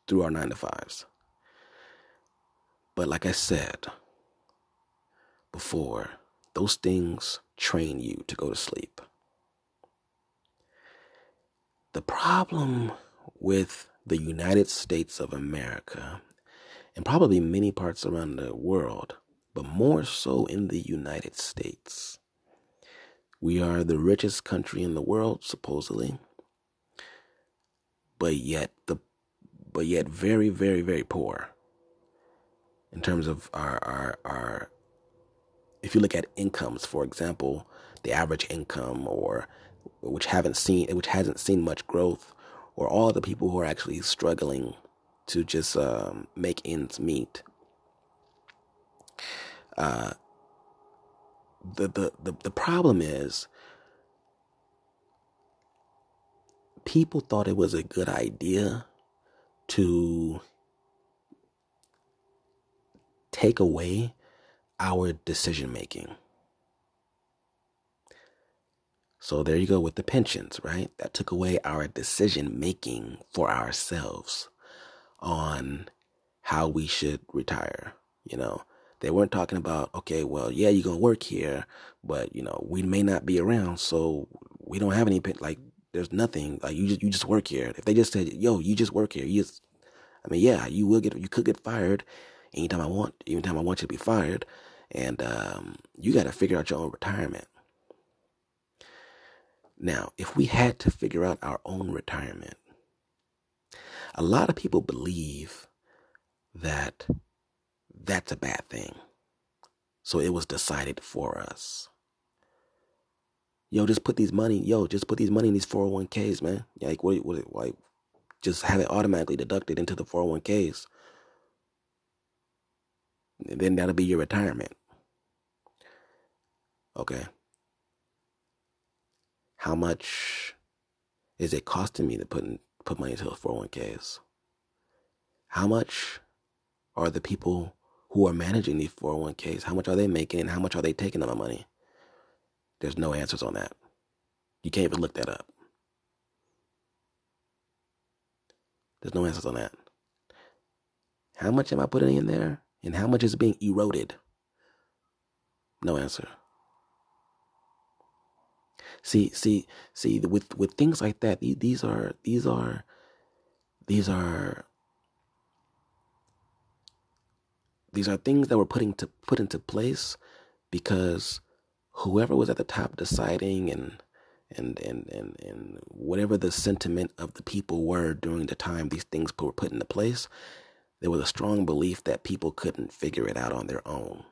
through our nine to fives. But like I said before, those things train you to go to sleep. The problem with the United States of America, and probably many parts around the world, but more so in the United States, we are the richest country in the world, supposedly but yet the but yet very very very poor in terms of our our our if you look at incomes for example the average income or which haven't seen which hasn't seen much growth or all the people who are actually struggling to just um, make ends meet uh, the, the the the problem is people thought it was a good idea to take away our decision making. So there you go with the pensions, right? That took away our decision making for ourselves on how we should retire. You know, they weren't talking about, okay, well, yeah, you're going to work here, but, you know, we may not be around. So we don't have any, like, there's nothing like you just you just work here. If they just said, "Yo, you just work here," you just, I mean, yeah, you will get you could get fired anytime I want, anytime I want you to be fired, and um, you got to figure out your own retirement. Now, if we had to figure out our own retirement, a lot of people believe that that's a bad thing. So it was decided for us yo, just put these money, yo, just put these money in these 401ks, man. Like, what, what, like, just have it automatically deducted into the 401ks. And then that'll be your retirement. Okay. How much is it costing me to put in, put money into those 401ks? How much are the people who are managing these 401ks? How much are they making and how much are they taking of my money? There's no answers on that. You can't even look that up. There's no answers on that. How much am I putting in there? And how much is being eroded? No answer. See, see, see. With with things like that, these are these are these are these are things that were putting to put into place because whoever was at the top deciding and and and and and whatever the sentiment of the people were during the time these things were put into place, there was a strong belief that people couldn't figure it out on their own.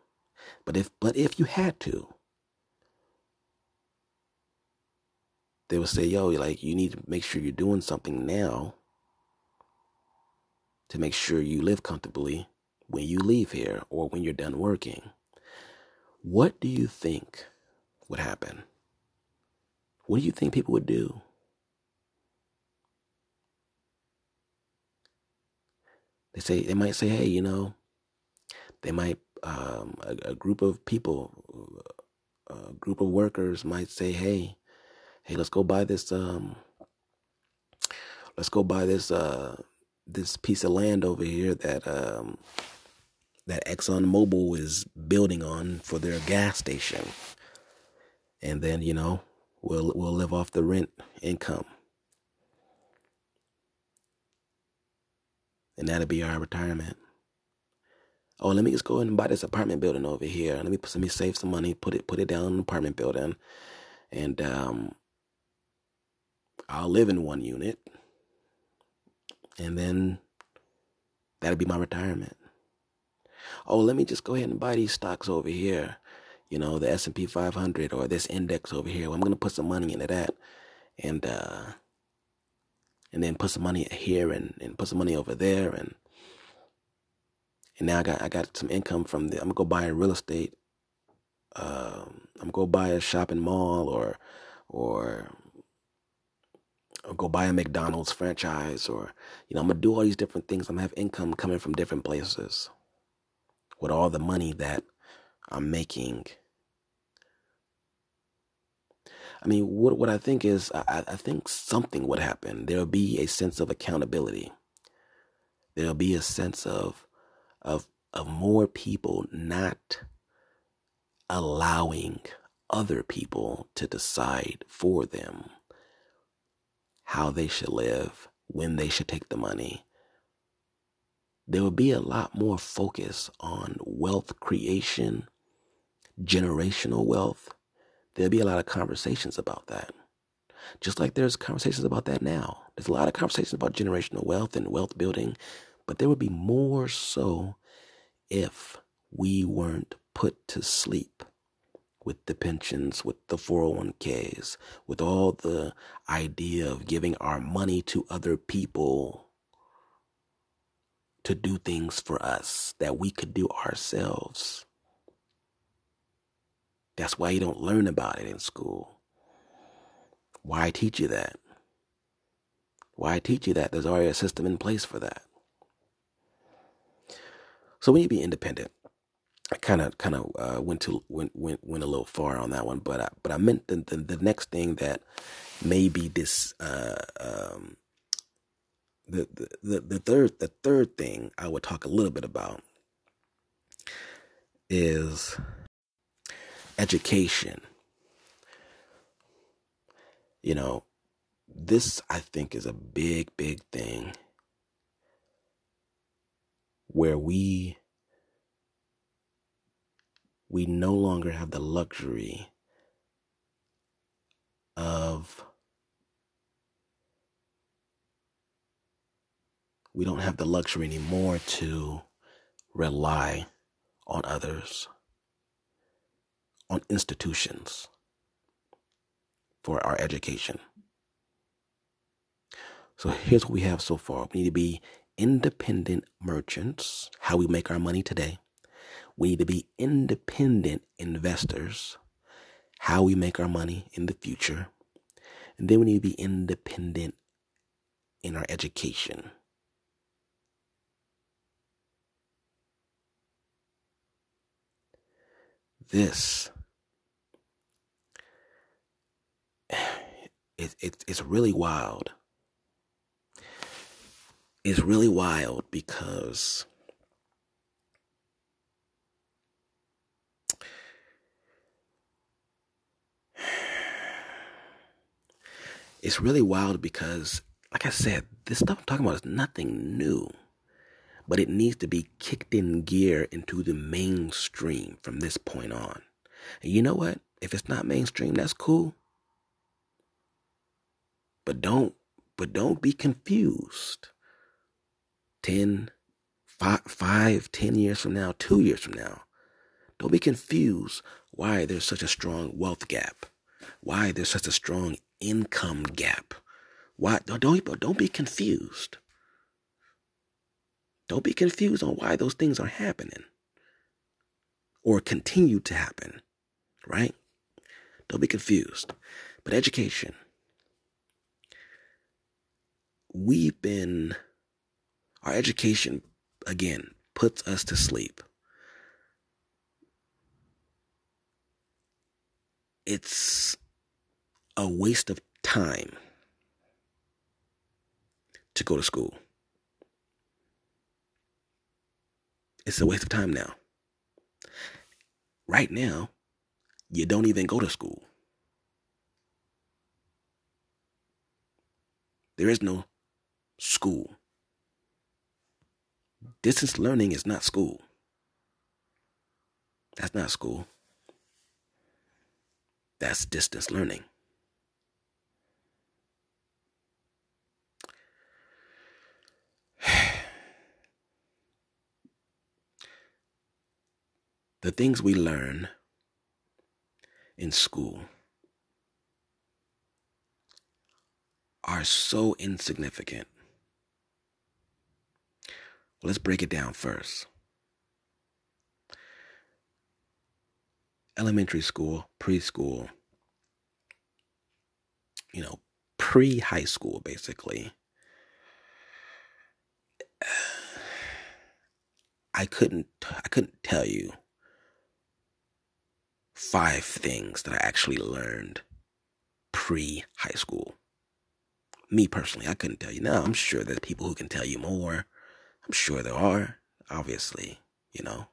But if but if you had to, they would say, yo, like you need to make sure you're doing something now to make sure you live comfortably when you leave here or when you're done working. What do you think would happen? What do you think people would do? They say they might say, "Hey, you know," they might um, a, a, group of people, a group of workers might say, "Hey, hey, let's go buy this. Um, let's go buy this uh, this piece of land over here that um, that Exxon Mobil is building on for their gas station, and then you know we'll we'll live off the rent income, and that'll be our retirement. Oh, let me just go ahead and buy this apartment building over here. Let me let me save some money, put it put it down in an apartment building, and um, I'll live in one unit, and then that'll be my retirement. Oh, let me just go ahead and buy these stocks over here, you know, the S and P 500 or this index over here. Well, I'm gonna put some money into that, and uh, and then put some money here and, and put some money over there, and and now I got I got some income from the. I'm gonna go buy a real estate. Um, I'm gonna go buy a shopping mall or or or go buy a McDonald's franchise or you know I'm gonna do all these different things. I'm gonna have income coming from different places with all the money that I'm making. I mean, what what I think is I, I think something would happen. There'll be a sense of accountability. There'll be a sense of of of more people not allowing other people to decide for them how they should live, when they should take the money. There will be a lot more focus on wealth creation, generational wealth. There'll be a lot of conversations about that. Just like there's conversations about that now. There's a lot of conversations about generational wealth and wealth building, but there would be more so if we weren't put to sleep with the pensions, with the 401ks, with all the idea of giving our money to other people to do things for us that we could do ourselves. That's why you don't learn about it in school. Why teach you that? Why teach you that? There's already a system in place for that. So need to be independent. I kind of kind of uh, went to went, went went a little far on that one, but I, but I meant the, the, the next thing that maybe this uh, um, the, the the the third the third thing I would talk a little bit about is education. You know, this I think is a big big thing where we we no longer have the luxury of we don't have the luxury anymore to rely on others, on institutions for our education. So here's what we have so far. We need to be independent merchants, how we make our money today. We need to be independent investors, how we make our money in the future. And then we need to be independent in our education. This It, it, it's really wild. It's really wild because it's really wild because, like I said, this stuff I'm talking about is nothing new, but it needs to be kicked in gear into the mainstream from this point on. And you know what? If it's not mainstream, that's cool. But don't, but don't be confused. 10, five, five, 10 years from now, two years from now. Don't be confused why there's such a strong wealth gap, why there's such a strong income gap. Why don't don't be confused. Don't be confused on why those things are happening or continue to happen, right? Don't be confused. But education, we've been, our education, again, puts us to sleep. It's a waste of time to go to school. It's a waste of time now. Right now, you don't even go to school. There is no school. Distance learning is not school. That's not school. That's distance learning. the things we learn in school are so insignificant. Well, let's break it down first. Elementary school, preschool, you know, pre high school, basically. I couldn't I couldn't tell you five things that I actually learned pre high school. Me personally, I couldn't tell you. Now, I'm sure there's people who can tell you more. I'm sure there are, obviously, you know.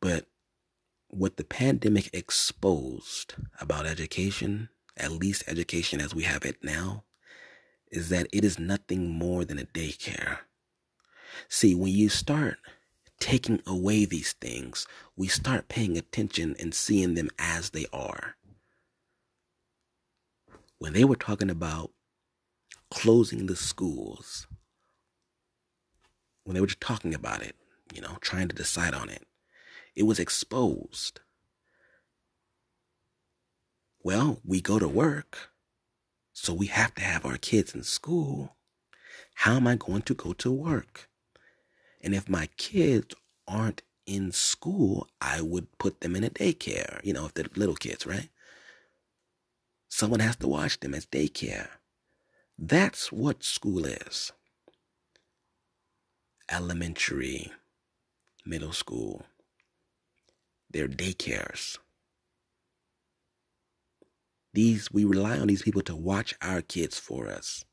But what the pandemic exposed about education, at least education as we have it now, is that it is nothing more than a daycare. See, when you start taking away these things, we start paying attention and seeing them as they are. When they were talking about closing the schools, when they were just talking about it, you know, trying to decide on it, it was exposed. Well, we go to work, so we have to have our kids in school. How am I going to go to work? And if my kids aren't in school, I would put them in a daycare, you know, if they're little kids, right? Someone has to watch them as daycare. That's what school is. Elementary, middle school, they're daycares. These we rely on these people to watch our kids for us.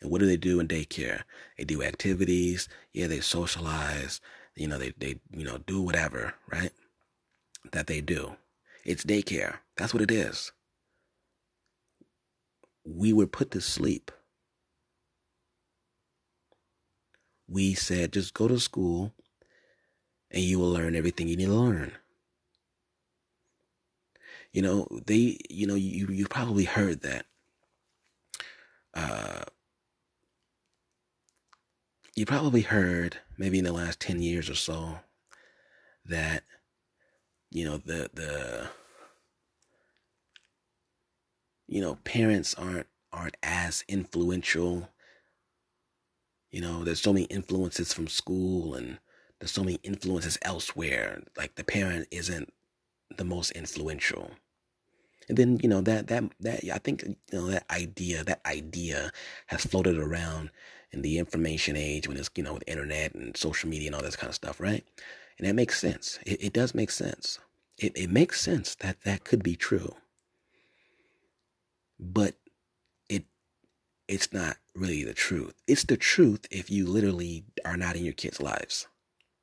And what do they do in daycare? They do activities. Yeah, they socialize. You know, they, they, you know, do whatever, right? That they do. It's daycare. That's what it is. We were put to sleep. We said, just go to school and you will learn everything you need to learn. You know, they, you know, you, you probably heard that, uh, you probably heard maybe in the last 10 years or so that you know the the you know parents aren't aren't as influential you know there's so many influences from school and there's so many influences elsewhere like the parent isn't the most influential and then you know that that that I think you know that idea that idea has floated around in the information age when it's, you know, with internet and social media and all this kind of stuff, right? And that makes sense. It, it does make sense. It, it makes sense that that could be true. But it's not really the truth. It's the truth if you literally are not in your kids' lives.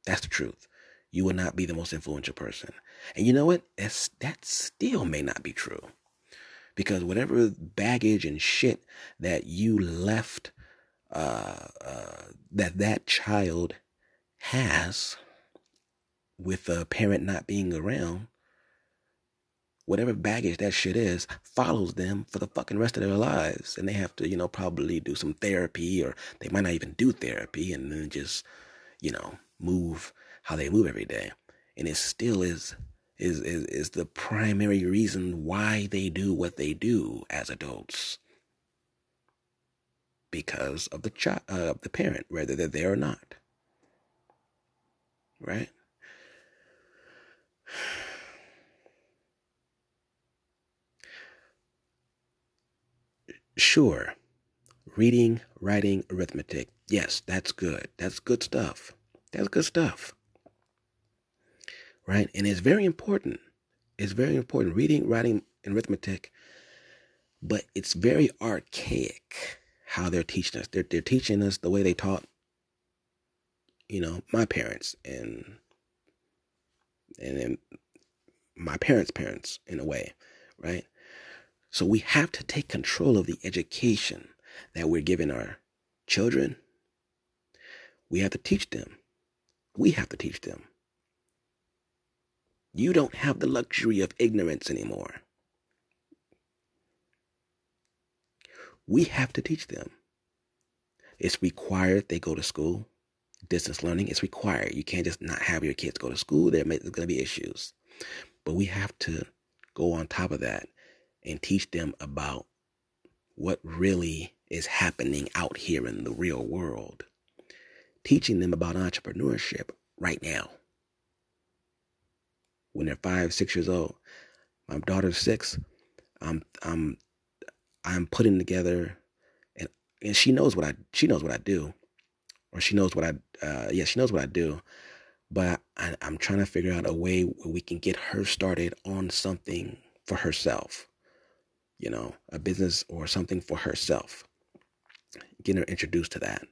That's the truth. You will not be the most influential person. And you know what? That's, that still may not be true. Because whatever baggage and shit that you left, uh, uh, that that child has with a parent not being around, whatever baggage that shit is follows them for the fucking rest of their lives. And they have to, you know, probably do some therapy or they might not even do therapy and then just, you know, move how they move every day. And it still is is is, is the primary reason why they do what they do as adults. Because of the child, uh, of the parent, whether they're there or not. Right? Sure, reading, writing, arithmetic. Yes, that's good. That's good stuff. That's good stuff. Right? And it's very important. It's very important. Reading, writing, and arithmetic. But it's very archaic how they're teaching us. They're, they're teaching us the way they taught, you know, my parents and and then my parents' parents in a way, right? So we have to take control of the education that we're giving our children. We have to teach them. We have to teach them. You don't have the luxury of ignorance anymore. We have to teach them. It's required they go to school. Distance learning is required. You can't just not have your kids go to school. There's going to be issues. But we have to go on top of that and teach them about what really is happening out here in the real world. Teaching them about entrepreneurship right now. When they're five, six years old. My daughter's six. I'm I'm I'm putting together and and she knows what I she knows what I do. Or she knows what I uh yeah, she knows what I do. But I, I'm trying to figure out a way where we can get her started on something for herself you know, a business or something for herself. Getting her introduced to that.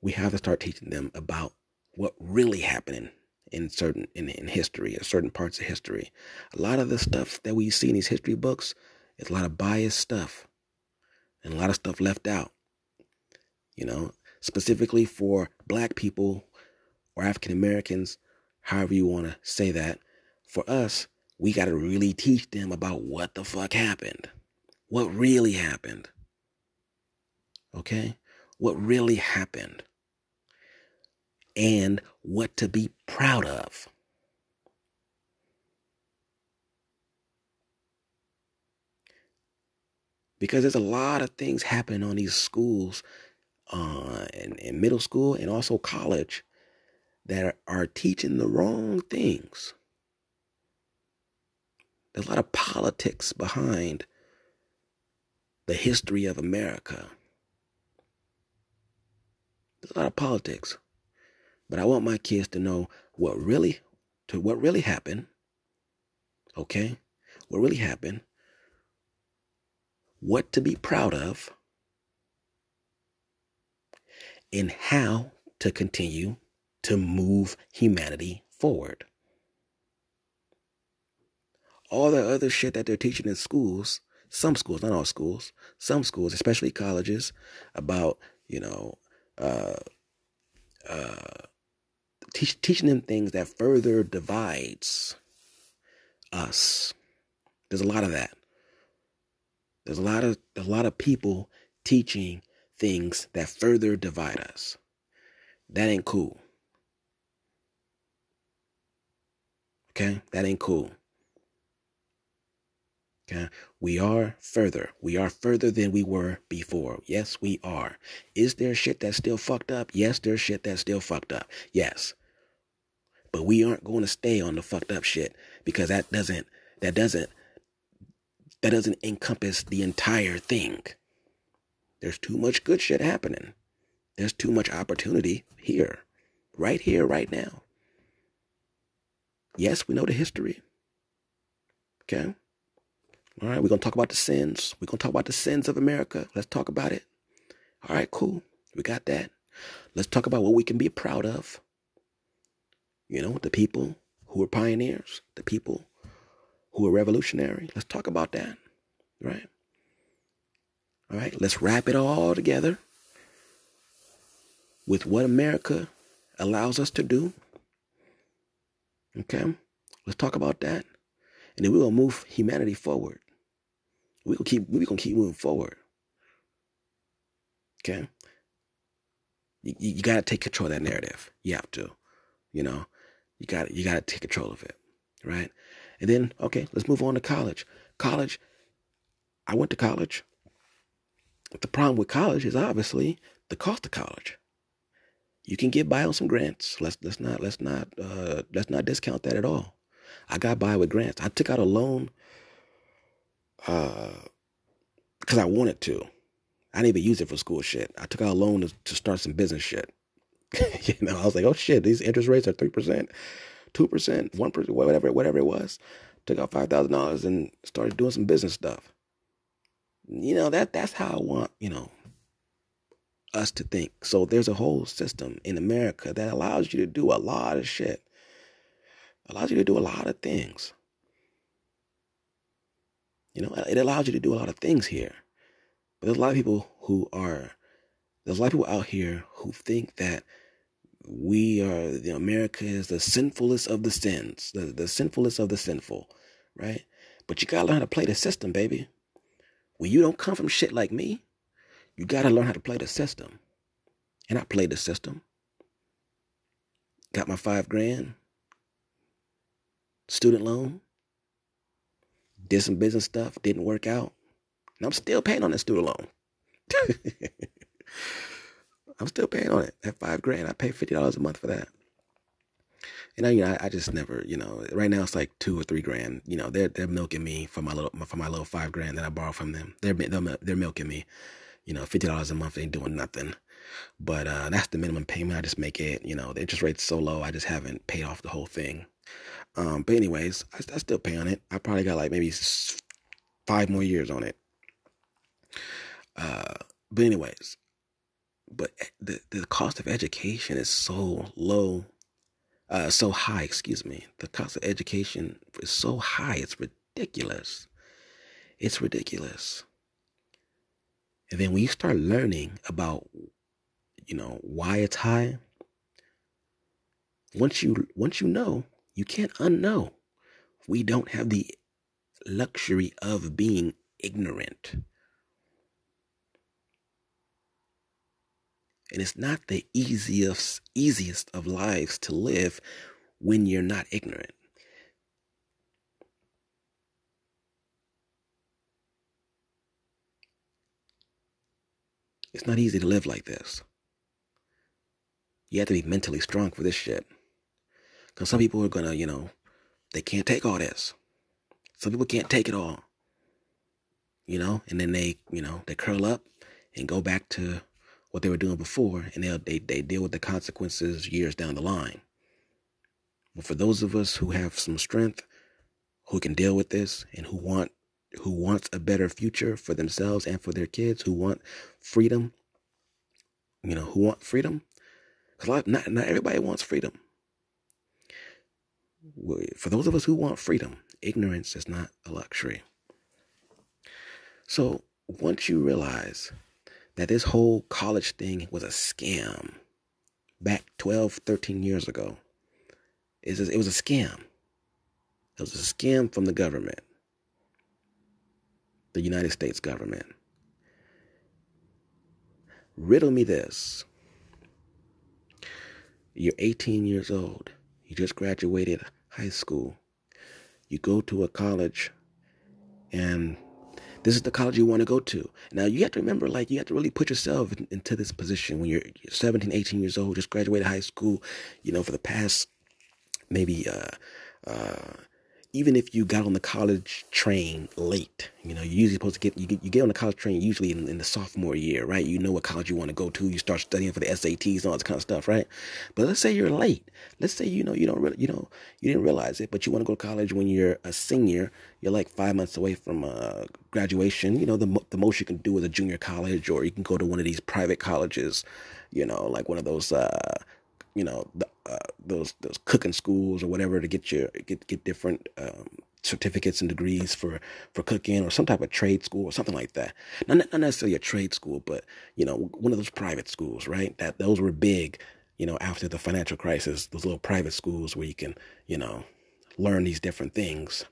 We have to start teaching them about what really happened in certain in, in history or certain parts of history. A lot of the stuff that we see in these history books is a lot of biased stuff and a lot of stuff left out. You know, specifically for black people or African Americans, however you want to say that. For us, we got to really teach them about what the fuck happened. What really happened. Okay? What really happened. And what to be proud of. Because there's a lot of things happening on these schools, uh, in, in middle school and also college, that are, are teaching the wrong things. There's a lot of politics behind the history of America. There's a lot of politics. But I want my kids to know what really to what really happened. Okay? What really happened. What to be proud of. And how to continue to move humanity forward all the other shit that they're teaching in schools, some schools, not all schools, some schools, especially colleges, about, you know, uh, uh, teach, teaching them things that further divides us. There's a lot of that. There's a lot of a lot of people teaching things that further divide us. That ain't cool. Okay? That ain't cool. Okay. We are further. We are further than we were before. Yes, we are. Is there shit that's still fucked up? Yes, there's shit that's still fucked up. Yes. But we aren't going to stay on the fucked up shit because that doesn't that doesn't that doesn't encompass the entire thing. There's too much good shit happening. There's too much opportunity here. Right here, right now. Yes, we know the history. Okay? All right, we're going to talk about the sins. We're going to talk about the sins of America. Let's talk about it. All right, cool. We got that. Let's talk about what we can be proud of. You know, the people who were pioneers, the people who were revolutionary. Let's talk about that, right? All right, let's wrap it all together with what America allows us to do. Okay, let's talk about that, and then we will move humanity forward. We will keep we gonna keep moving forward. Okay, you, you got to take control of that narrative. You have to, you know, you gotta you got to take control of it, right? And then okay, let's move on to college. College, I went to college. The problem with college is obviously the cost of college you can get by on some grants. Let's let's not let's not uh, let's not discount that at all. I got by with grants. I took out a loan because uh, I wanted to. I didn't even use it for school shit. I took out a loan to, to start some business shit. you know, I was like, oh shit, these interest rates are three percent, two percent, one percent, whatever, whatever it was. Took out five thousand dollars and started doing some business stuff. You know that that's how I want. You know, us to think. So there's a whole system in America that allows you to do a lot of shit. Allows you to do a lot of things. You know, it allows you to do a lot of things here. But there's a lot of people who are there's a lot of people out here who think that we are know, America is the sinfulest of the sins, the, the sinfulest of the sinful, right? But you gotta learn how to play the system, baby. When you don't come from shit like me, you got to learn how to play the system. And I played the system. Got my five grand, student loan, did some business stuff, didn't work out. And I'm still paying on that student loan. I'm still paying on it. That five grand, I pay fifty dollars a month for that. And I, you know, I, I, just never, you know, right now it's like two or three grand. You know, they're they're milking me for my little for my little five grand that I borrowed from them. They're they're, they're milking me. You know, fifty dollars a month ain't doing nothing. But uh, that's the minimum payment. I just make it. You know, the interest rate's so low. I just haven't paid off the whole thing. Um, but anyways, I, I still pay on it. I probably got like maybe five more years on it. Uh, but anyways, but the the cost of education is so low, uh, so high. Excuse me. The cost of education is so high. It's ridiculous. It's ridiculous. And then when you start learning about, you know, why it's high, once you once you know, you can't unknow. We don't have the luxury of being ignorant. And it's not the easiest easiest of lives to live when you're not ignorant. It's not easy to live like this. You have to be mentally strong for this shit. Because some people are gonna, you know, they can't take all this. Some people can't take it all. You know, and then they, you know, they curl up and go back to what they were doing before and they they they deal with the consequences years down the line. But for those of us who have some strength, who can deal with this and who want who wants a better future for themselves and for their kids, who want freedom, you know, who want freedom. Because not, not everybody wants freedom. For those of us who want freedom, ignorance is not a luxury. So once you realize that this whole college thing was a scam back 12, 13 years ago, it was a scam. It was a scam from the government the United States government. Riddle me this. You're 18 years old. You just graduated high school. You go to a college and this is the college you want to go to. Now you have to remember, like, you have to really put yourself in, into this position when you're 17, 18 years old, just graduated high school, you know, for the past maybe, uh, uh, even if you got on the college train late, you know, you're usually supposed to get you get, you get on the college train usually in, in, the sophomore year, right? You know what college you want to go to. You start studying for the SATs and all this kind of stuff, right? But let's say you're late. Let's say you know you don't really you know you didn't realize it, but you want to go to college when you're a senior. You're like five months away from uh, graduation. You know the the most you can do is a junior college, or you can go to one of these private colleges. You know, like one of those. Uh, you know, the uh, those those cooking schools or whatever to get your get get different um, certificates and degrees for for cooking or some type of trade school or something like that. Not not necessarily a trade school, but you know one of those private schools, right? That those were big, you know, after the financial crisis. Those little private schools where you can you know learn these different things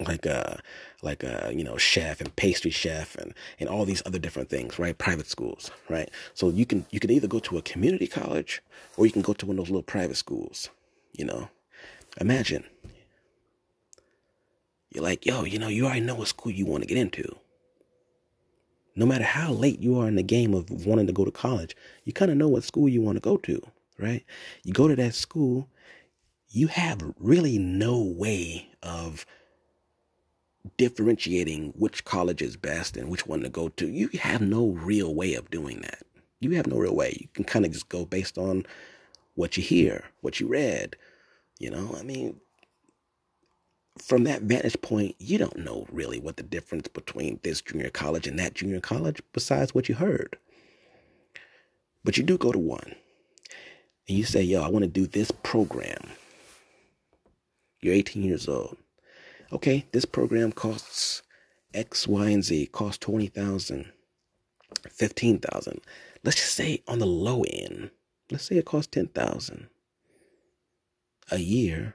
like a like a you know chef and pastry chef and and all these other different things right? Private schools right? So you can you can either go to a community college or you can go to one of those little private schools you know? Imagine. You're like yo you know you already know what school you want to get into. No matter how late you are in the game of wanting to go to college you kind of know what school you want to go to right? You go to that school you have really no way of differentiating which college is best and which one to go to. You have no real way of doing that. You have no real way. You can kind of just go based on what you hear, what you read. You know, I mean, from that vantage point, you don't know really what the difference between this junior college and that junior college besides what you heard. But you do go to one and you say, yo, I want to do this program. You're 18 years old okay, this program costs X, Y, and Z, costs 20,000, 15,000. Let's just say on the low end, let's say it costs 10,000 a year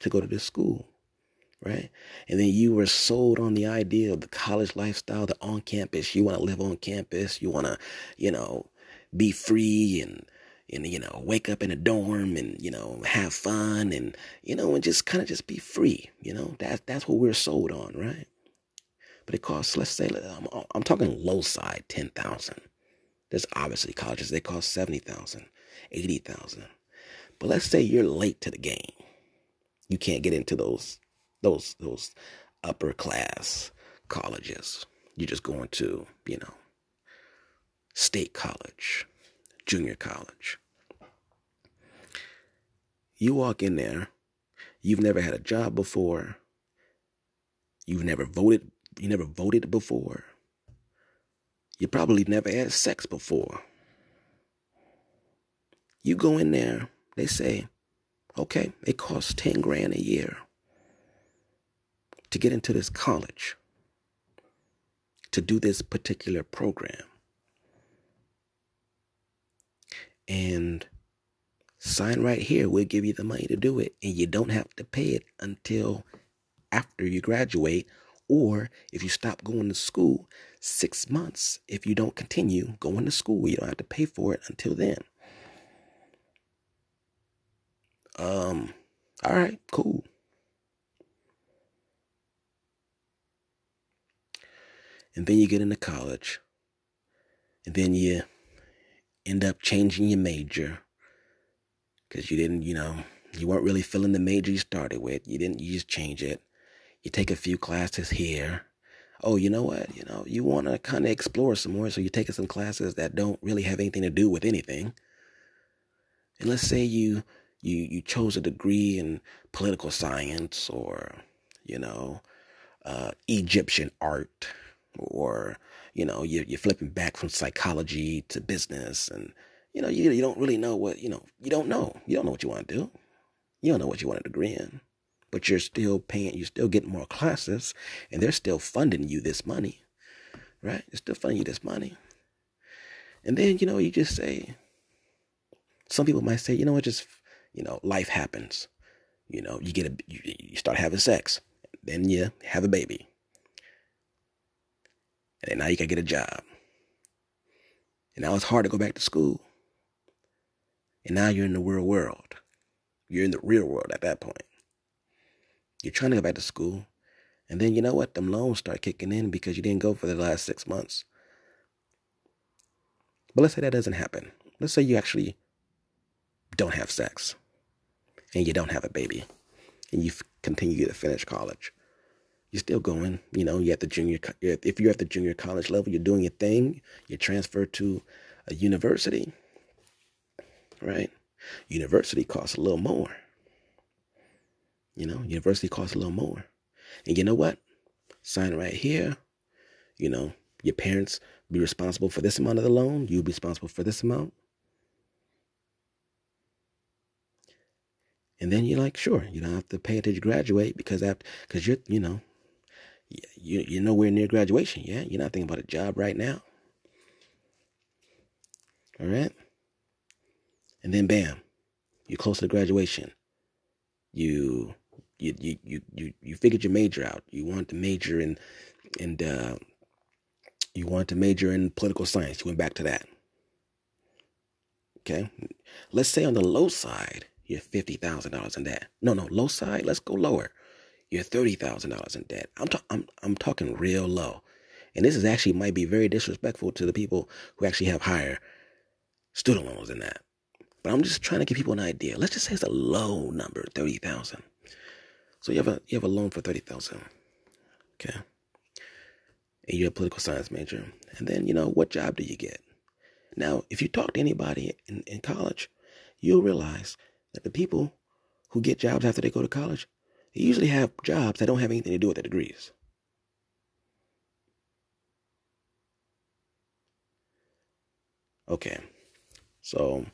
to go to this school, right? And then you were sold on the idea of the college lifestyle, the on campus. You want to live on campus. You want to, you know, be free and and you know wake up in a dorm and you know have fun and you know and just kind of just be free you know? That's that's what we're sold on right? But it costs let's say i'm, um, uh, I'm talking low side 10000 there's obviously colleges they cost 70000 80000 but let's say you're late to the game. You can't get into those those those upper class colleges. You're just going to you know state college junior college. You walk in there, you've never had a job before, you've never voted, you never voted before, you probably never had sex before. You go in there, they say, okay, it costs 10 grand a year to get into this college, to do this particular program. And sign right here. We'll give you the money to do it. And you don't have to pay it until after you graduate. Or if you stop going to school, six months. If you don't continue going to school, you don't have to pay for it until then. Um, all right, cool. And then you get into college. And then you end up changing your major because you didn't, you know, you weren't really feeling the major you started with. You didn't, you just change it. You take a few classes here. Oh, you know what? You know, you want to kind of explore some more. So you're taking some classes that don't really have anything to do with anything. And let's say you, you, you chose a degree in political science or, you know, uh, Egyptian art or you know you're, you're flipping back from psychology to business and you know you, you don't really know what you know you don't know. You don't know what you want to do. You don't know what you want a degree in. But you're still paying you're still getting more classes and they're still funding you this money right? They're still funding you this money. And then you know you just say some people might say you know what? Just you know life happens. You know you get a you, you start having sex. Then you have a baby and now you can get a job. And now it's hard to go back to school. And now you're in the real world. You're in the real world at that point. You're trying to go back to school. And then you know what? Them loans start kicking in because you didn't go for the last six months. But let's say that doesn't happen. Let's say you actually don't have sex and you don't have a baby and you continue to finish college you're still going. You know, you're at the junior. If you're at the junior college level, you're doing your thing. You transfer to a university, right? University costs a little more. You know, university costs a little more. And you know what? Sign right here. You know, your parents be responsible for this amount of the loan. You'll be responsible for this amount. And then you're like, sure, you don't have to pay until you graduate because after, because you're, you know, you, you're nowhere near graduation. Yeah. You're not thinking about a job right now. All right. And then bam, you're close to graduation. You, you, you, you, you, figured your major out. You want to major in, and, uh, you want to major in political science. You went back to that. Okay. Let's say on the low side, you're $50,000 in debt. No, no, low side, let's go lower. You're $30,000 in debt. I'm, ta- I'm, I'm talking real low. And this is actually might be very disrespectful to the people who actually have higher student loans than that. But I'm just trying to give people an idea. Let's just say it's a low number, 30,000. So you have a you have a loan for 30,000. Okay. And you're a political science major. And then, you know, what job do you get? Now, if you talk to anybody in, in college, you'll realize that the people who get jobs after they go to college, they usually have jobs that don't have anything to do with their degrees. Okay, so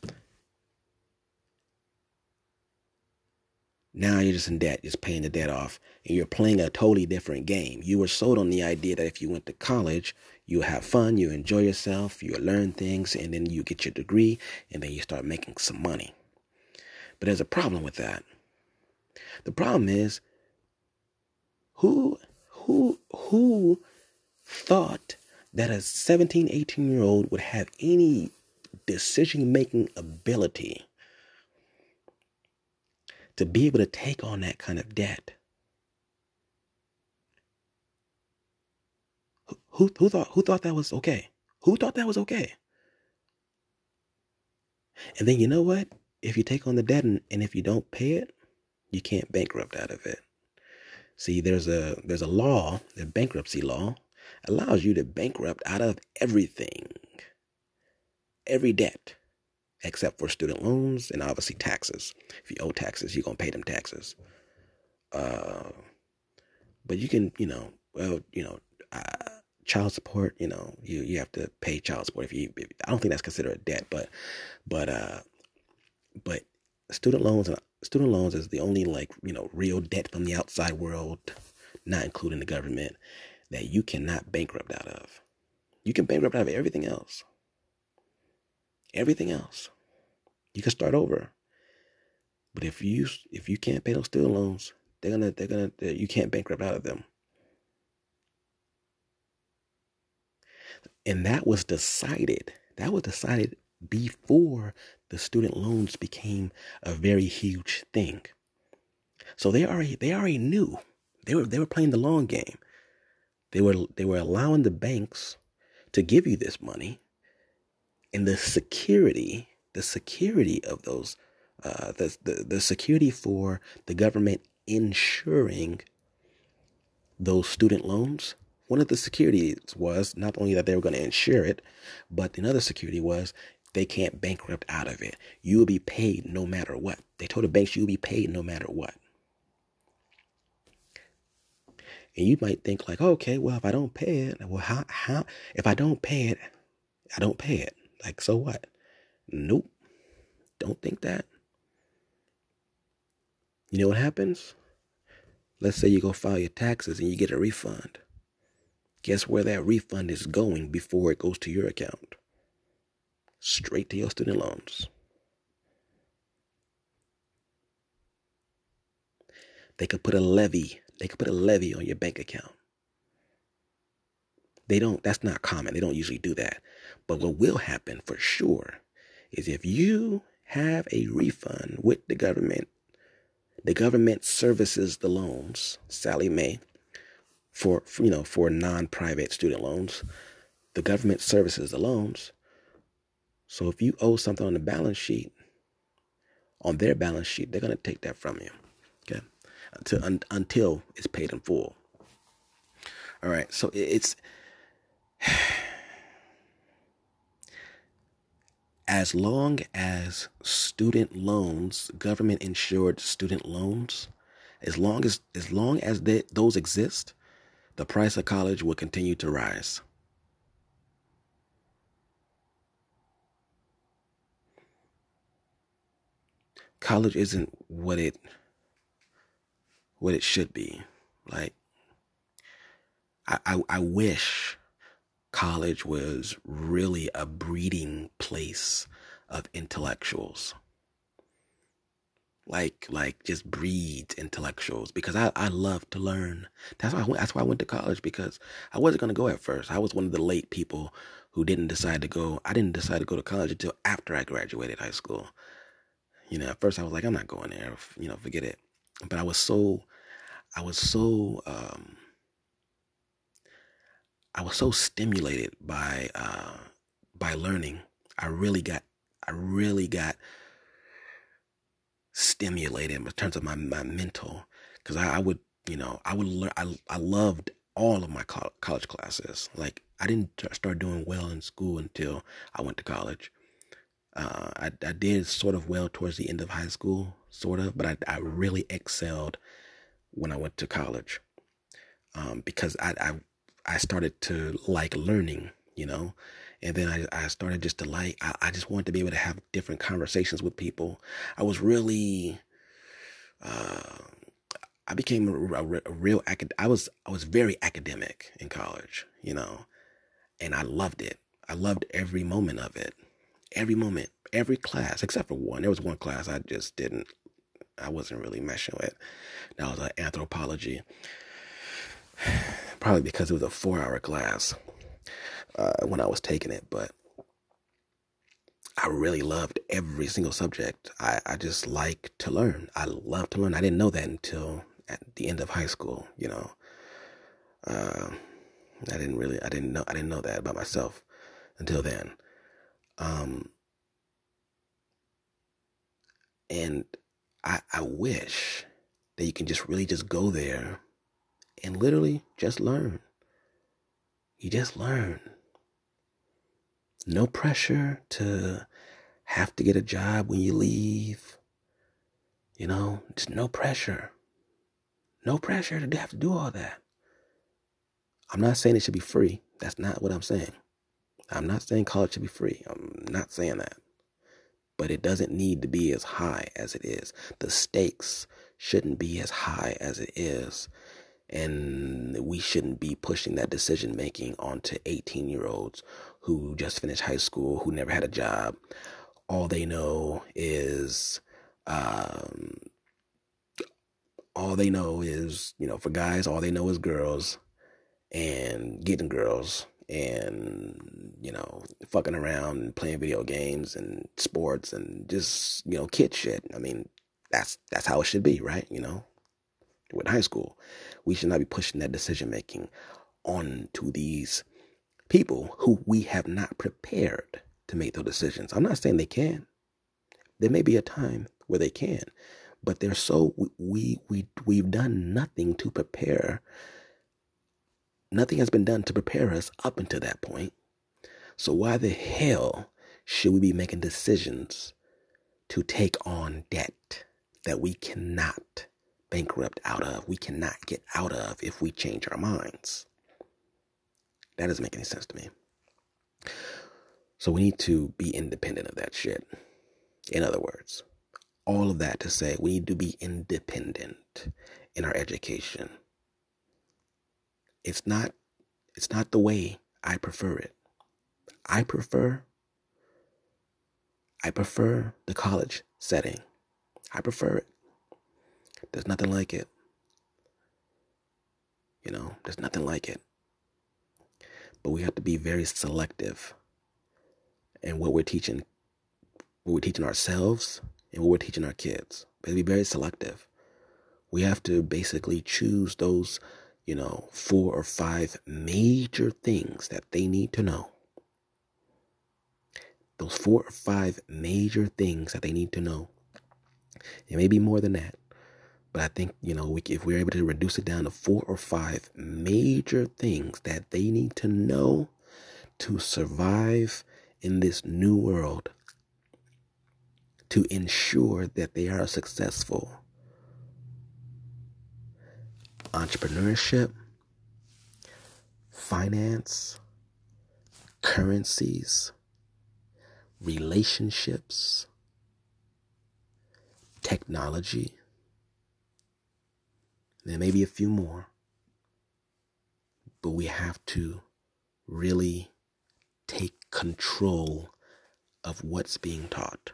now you're just in debt, just paying the debt off, and you're playing a totally different game. You were sold on the idea that if you went to college, you have fun, you enjoy yourself, you learn things, and then you get your degree, and then you start making some money. But there's a problem with that. The problem is who who who thought that a 17, 18 year old would have any decision making ability to be able to take on that kind of debt? Who, who thought who thought that was okay? Who thought that was okay? And then you know what? if you take on the debt and, and if you don't pay it, you can't bankrupt out of it. See, there's a there's a law, the bankruptcy law, allows you to bankrupt out of everything. Every debt. Except for student loans and obviously taxes. If you owe taxes, you're gonna pay them taxes. Uh, but you can, you know, well, you know, uh, child support. You know, you you have to pay child support if you. If, I don't think that's considered a debt, but but uh, but student loans and student loans is the only like you know real debt from the outside world, not including the government, that you cannot bankrupt out of. You can bankrupt out of everything else. Everything else, you can start over. But if you if you can't pay those student loans, they're gonna they're gonna they're, you can't bankrupt out of them. And that was decided. That was decided before the student loans became a very huge thing. So they already they already knew. They were they were playing the long game. They were they were allowing the banks to give you this money and the security, the security of those uh, the, the the security for the government insuring those student loans one of the securities was not only that they were going to insure it, but another security was they can't bankrupt out of it. You will be paid no matter what. They told the banks you will be paid no matter what. And you might think like, okay, well, if I don't pay it, well, how, how, if I don't pay it, I don't pay it. Like, so what? Nope. Don't think that. You know what happens? Let's say you go file your taxes and you get a refund. Guess where that refund is going before it goes to your account? Straight to your student loans. They could put a levy, they could put a levy on your bank account. They don't, that's not common. They don't usually do that. But what will happen for sure is if you have a refund with the government, the government services the loans, Sallie Mae, for, you know, for non-private student loans. The government services the loans. So if you owe something on the balance sheet, on their balance sheet, they're going to take that from you. Okay. Until, un, until it's paid in full. All right. So it's as long as student loans, government insured student loans, as long as as long as they, those exist, the price of college will continue to rise. College isn't what it what it should be. Like I, I, I wish college was really a breeding place of intellectuals. Like like just breeds intellectuals because I, I love to learn. That's why I went, that's why I went to college because I wasn't gonna go at first. I was one of the late people who didn't decide to go. I didn't decide to go to college until after I graduated high school. You know, at first I was like, I'm not going there. You know, forget it. But I was so, I was so, um, I was so stimulated by uh, by learning. I really got, I really got stimulated in terms of my my mental because I, I, would, you know, I would learn. I I loved all of my college classes. Like I didn't start doing well in school until I went to college. Uh, I, I did sort of well towards the end of high school, sort of, but I, I really excelled when I went to college um, because I, I I started to like learning, you know, and then I, I started just to like I, I just wanted to be able to have different conversations with people. I was really uh, I became a, a, a real acad. I was I was very academic in college, you know, and I loved it. I loved every moment of it, every moment, every class except for one. There was one class I just didn't. I wasn't really meshing with. That was uh, anthropology. Probably because it was a four-hour class uh, when I was taking it, but I really loved every single subject. I, I just like to learn. I love to learn. I didn't know that until at the end of high school, you know. Uh, I didn't really, I didn't know, I didn't know that about myself until then. Um, and I, I wish that you can just really just go there and literally just learn. You just learn. No pressure to have to get a job when you leave. You know, just no pressure. No pressure to have to do all that. I'm not saying it should be free. That's not what I'm saying. I'm not saying college should be free. I'm not saying that. But it doesn't need to be as high as it is. The stakes shouldn't be as high as it is. And we shouldn't be pushing that decision making onto 18 year olds who just finished high school, who never had a job. All they know is um, all they know is, you know, for guys, all they know is girls and getting girls and, you know, fucking around and playing video games and sports and just, you know, kid shit. I mean, that's that's how it should be, right? You know, with high school, we should not be pushing that decision making on to these people who we have not prepared to make those decisions. I'm not saying they can. There may be a time where they can, but they're so we we we've done nothing to prepare nothing has been done to prepare us up until that point. So why the hell should we be making decisions to take on debt that we cannot bankrupt out of we cannot get out of if we change our minds? That doesn't make any sense to me. So we need to be independent of that shit. In other words all of that to say we need to be independent in our education. It's not it's not the way I prefer it. I prefer I prefer the college setting. I prefer it. There's nothing like it. You know, there's nothing like it. But we have to be very selective in what we're teaching what we're teaching ourselves and what we're teaching our kids. But be very selective. We have to basically choose those, you know, four or five major things that they need to know. Those four or five major things that they need to know. It may be more than that, but I think you know we, if we're able to reduce it down to four or five major things that they need to know to survive in this new world to ensure that they are successful. Entrepreneurship, finance, currencies, relationships, technology. There may be a few more, but we have to really take control of what's being taught.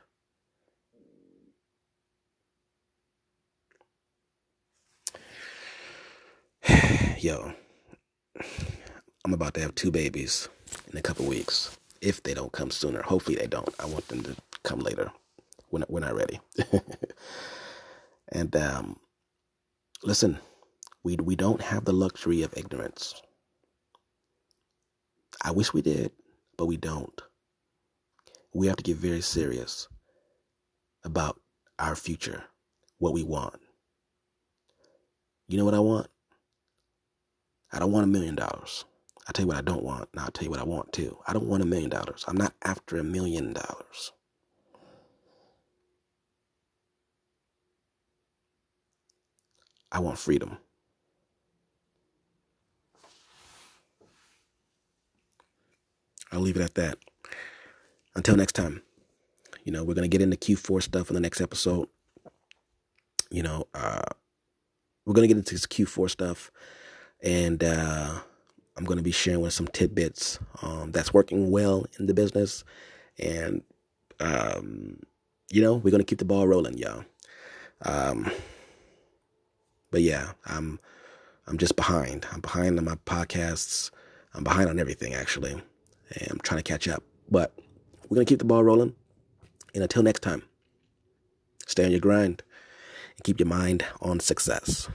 Yo, I'm about to have two babies in a couple weeks. If they don't come sooner, hopefully they don't. I want them to come later when we're not ready. and um, listen, we we don't have the luxury of ignorance. I wish we did, but we don't. We have to get very serious about our future, what we want. You know what I want? I don't want a million dollars. I'll tell you what I don't want, and I'll tell you what I want too. I don't want a million dollars. I'm not after a million dollars. I want freedom. I'll leave it at that. Until next time, you know, we're going to get into Q4 stuff in the next episode. You know, uh, we're going to get into this Q4 stuff and uh, I'm going to be sharing with some tidbits um, that's working well in the business, and um, you know we're going to keep the ball rolling, y'all. Um, but yeah, I'm I'm just behind. I'm behind on my podcasts. I'm behind on everything actually, and I'm trying to catch up. But we're going to keep the ball rolling, and until next time, stay on your grind and keep your mind on success.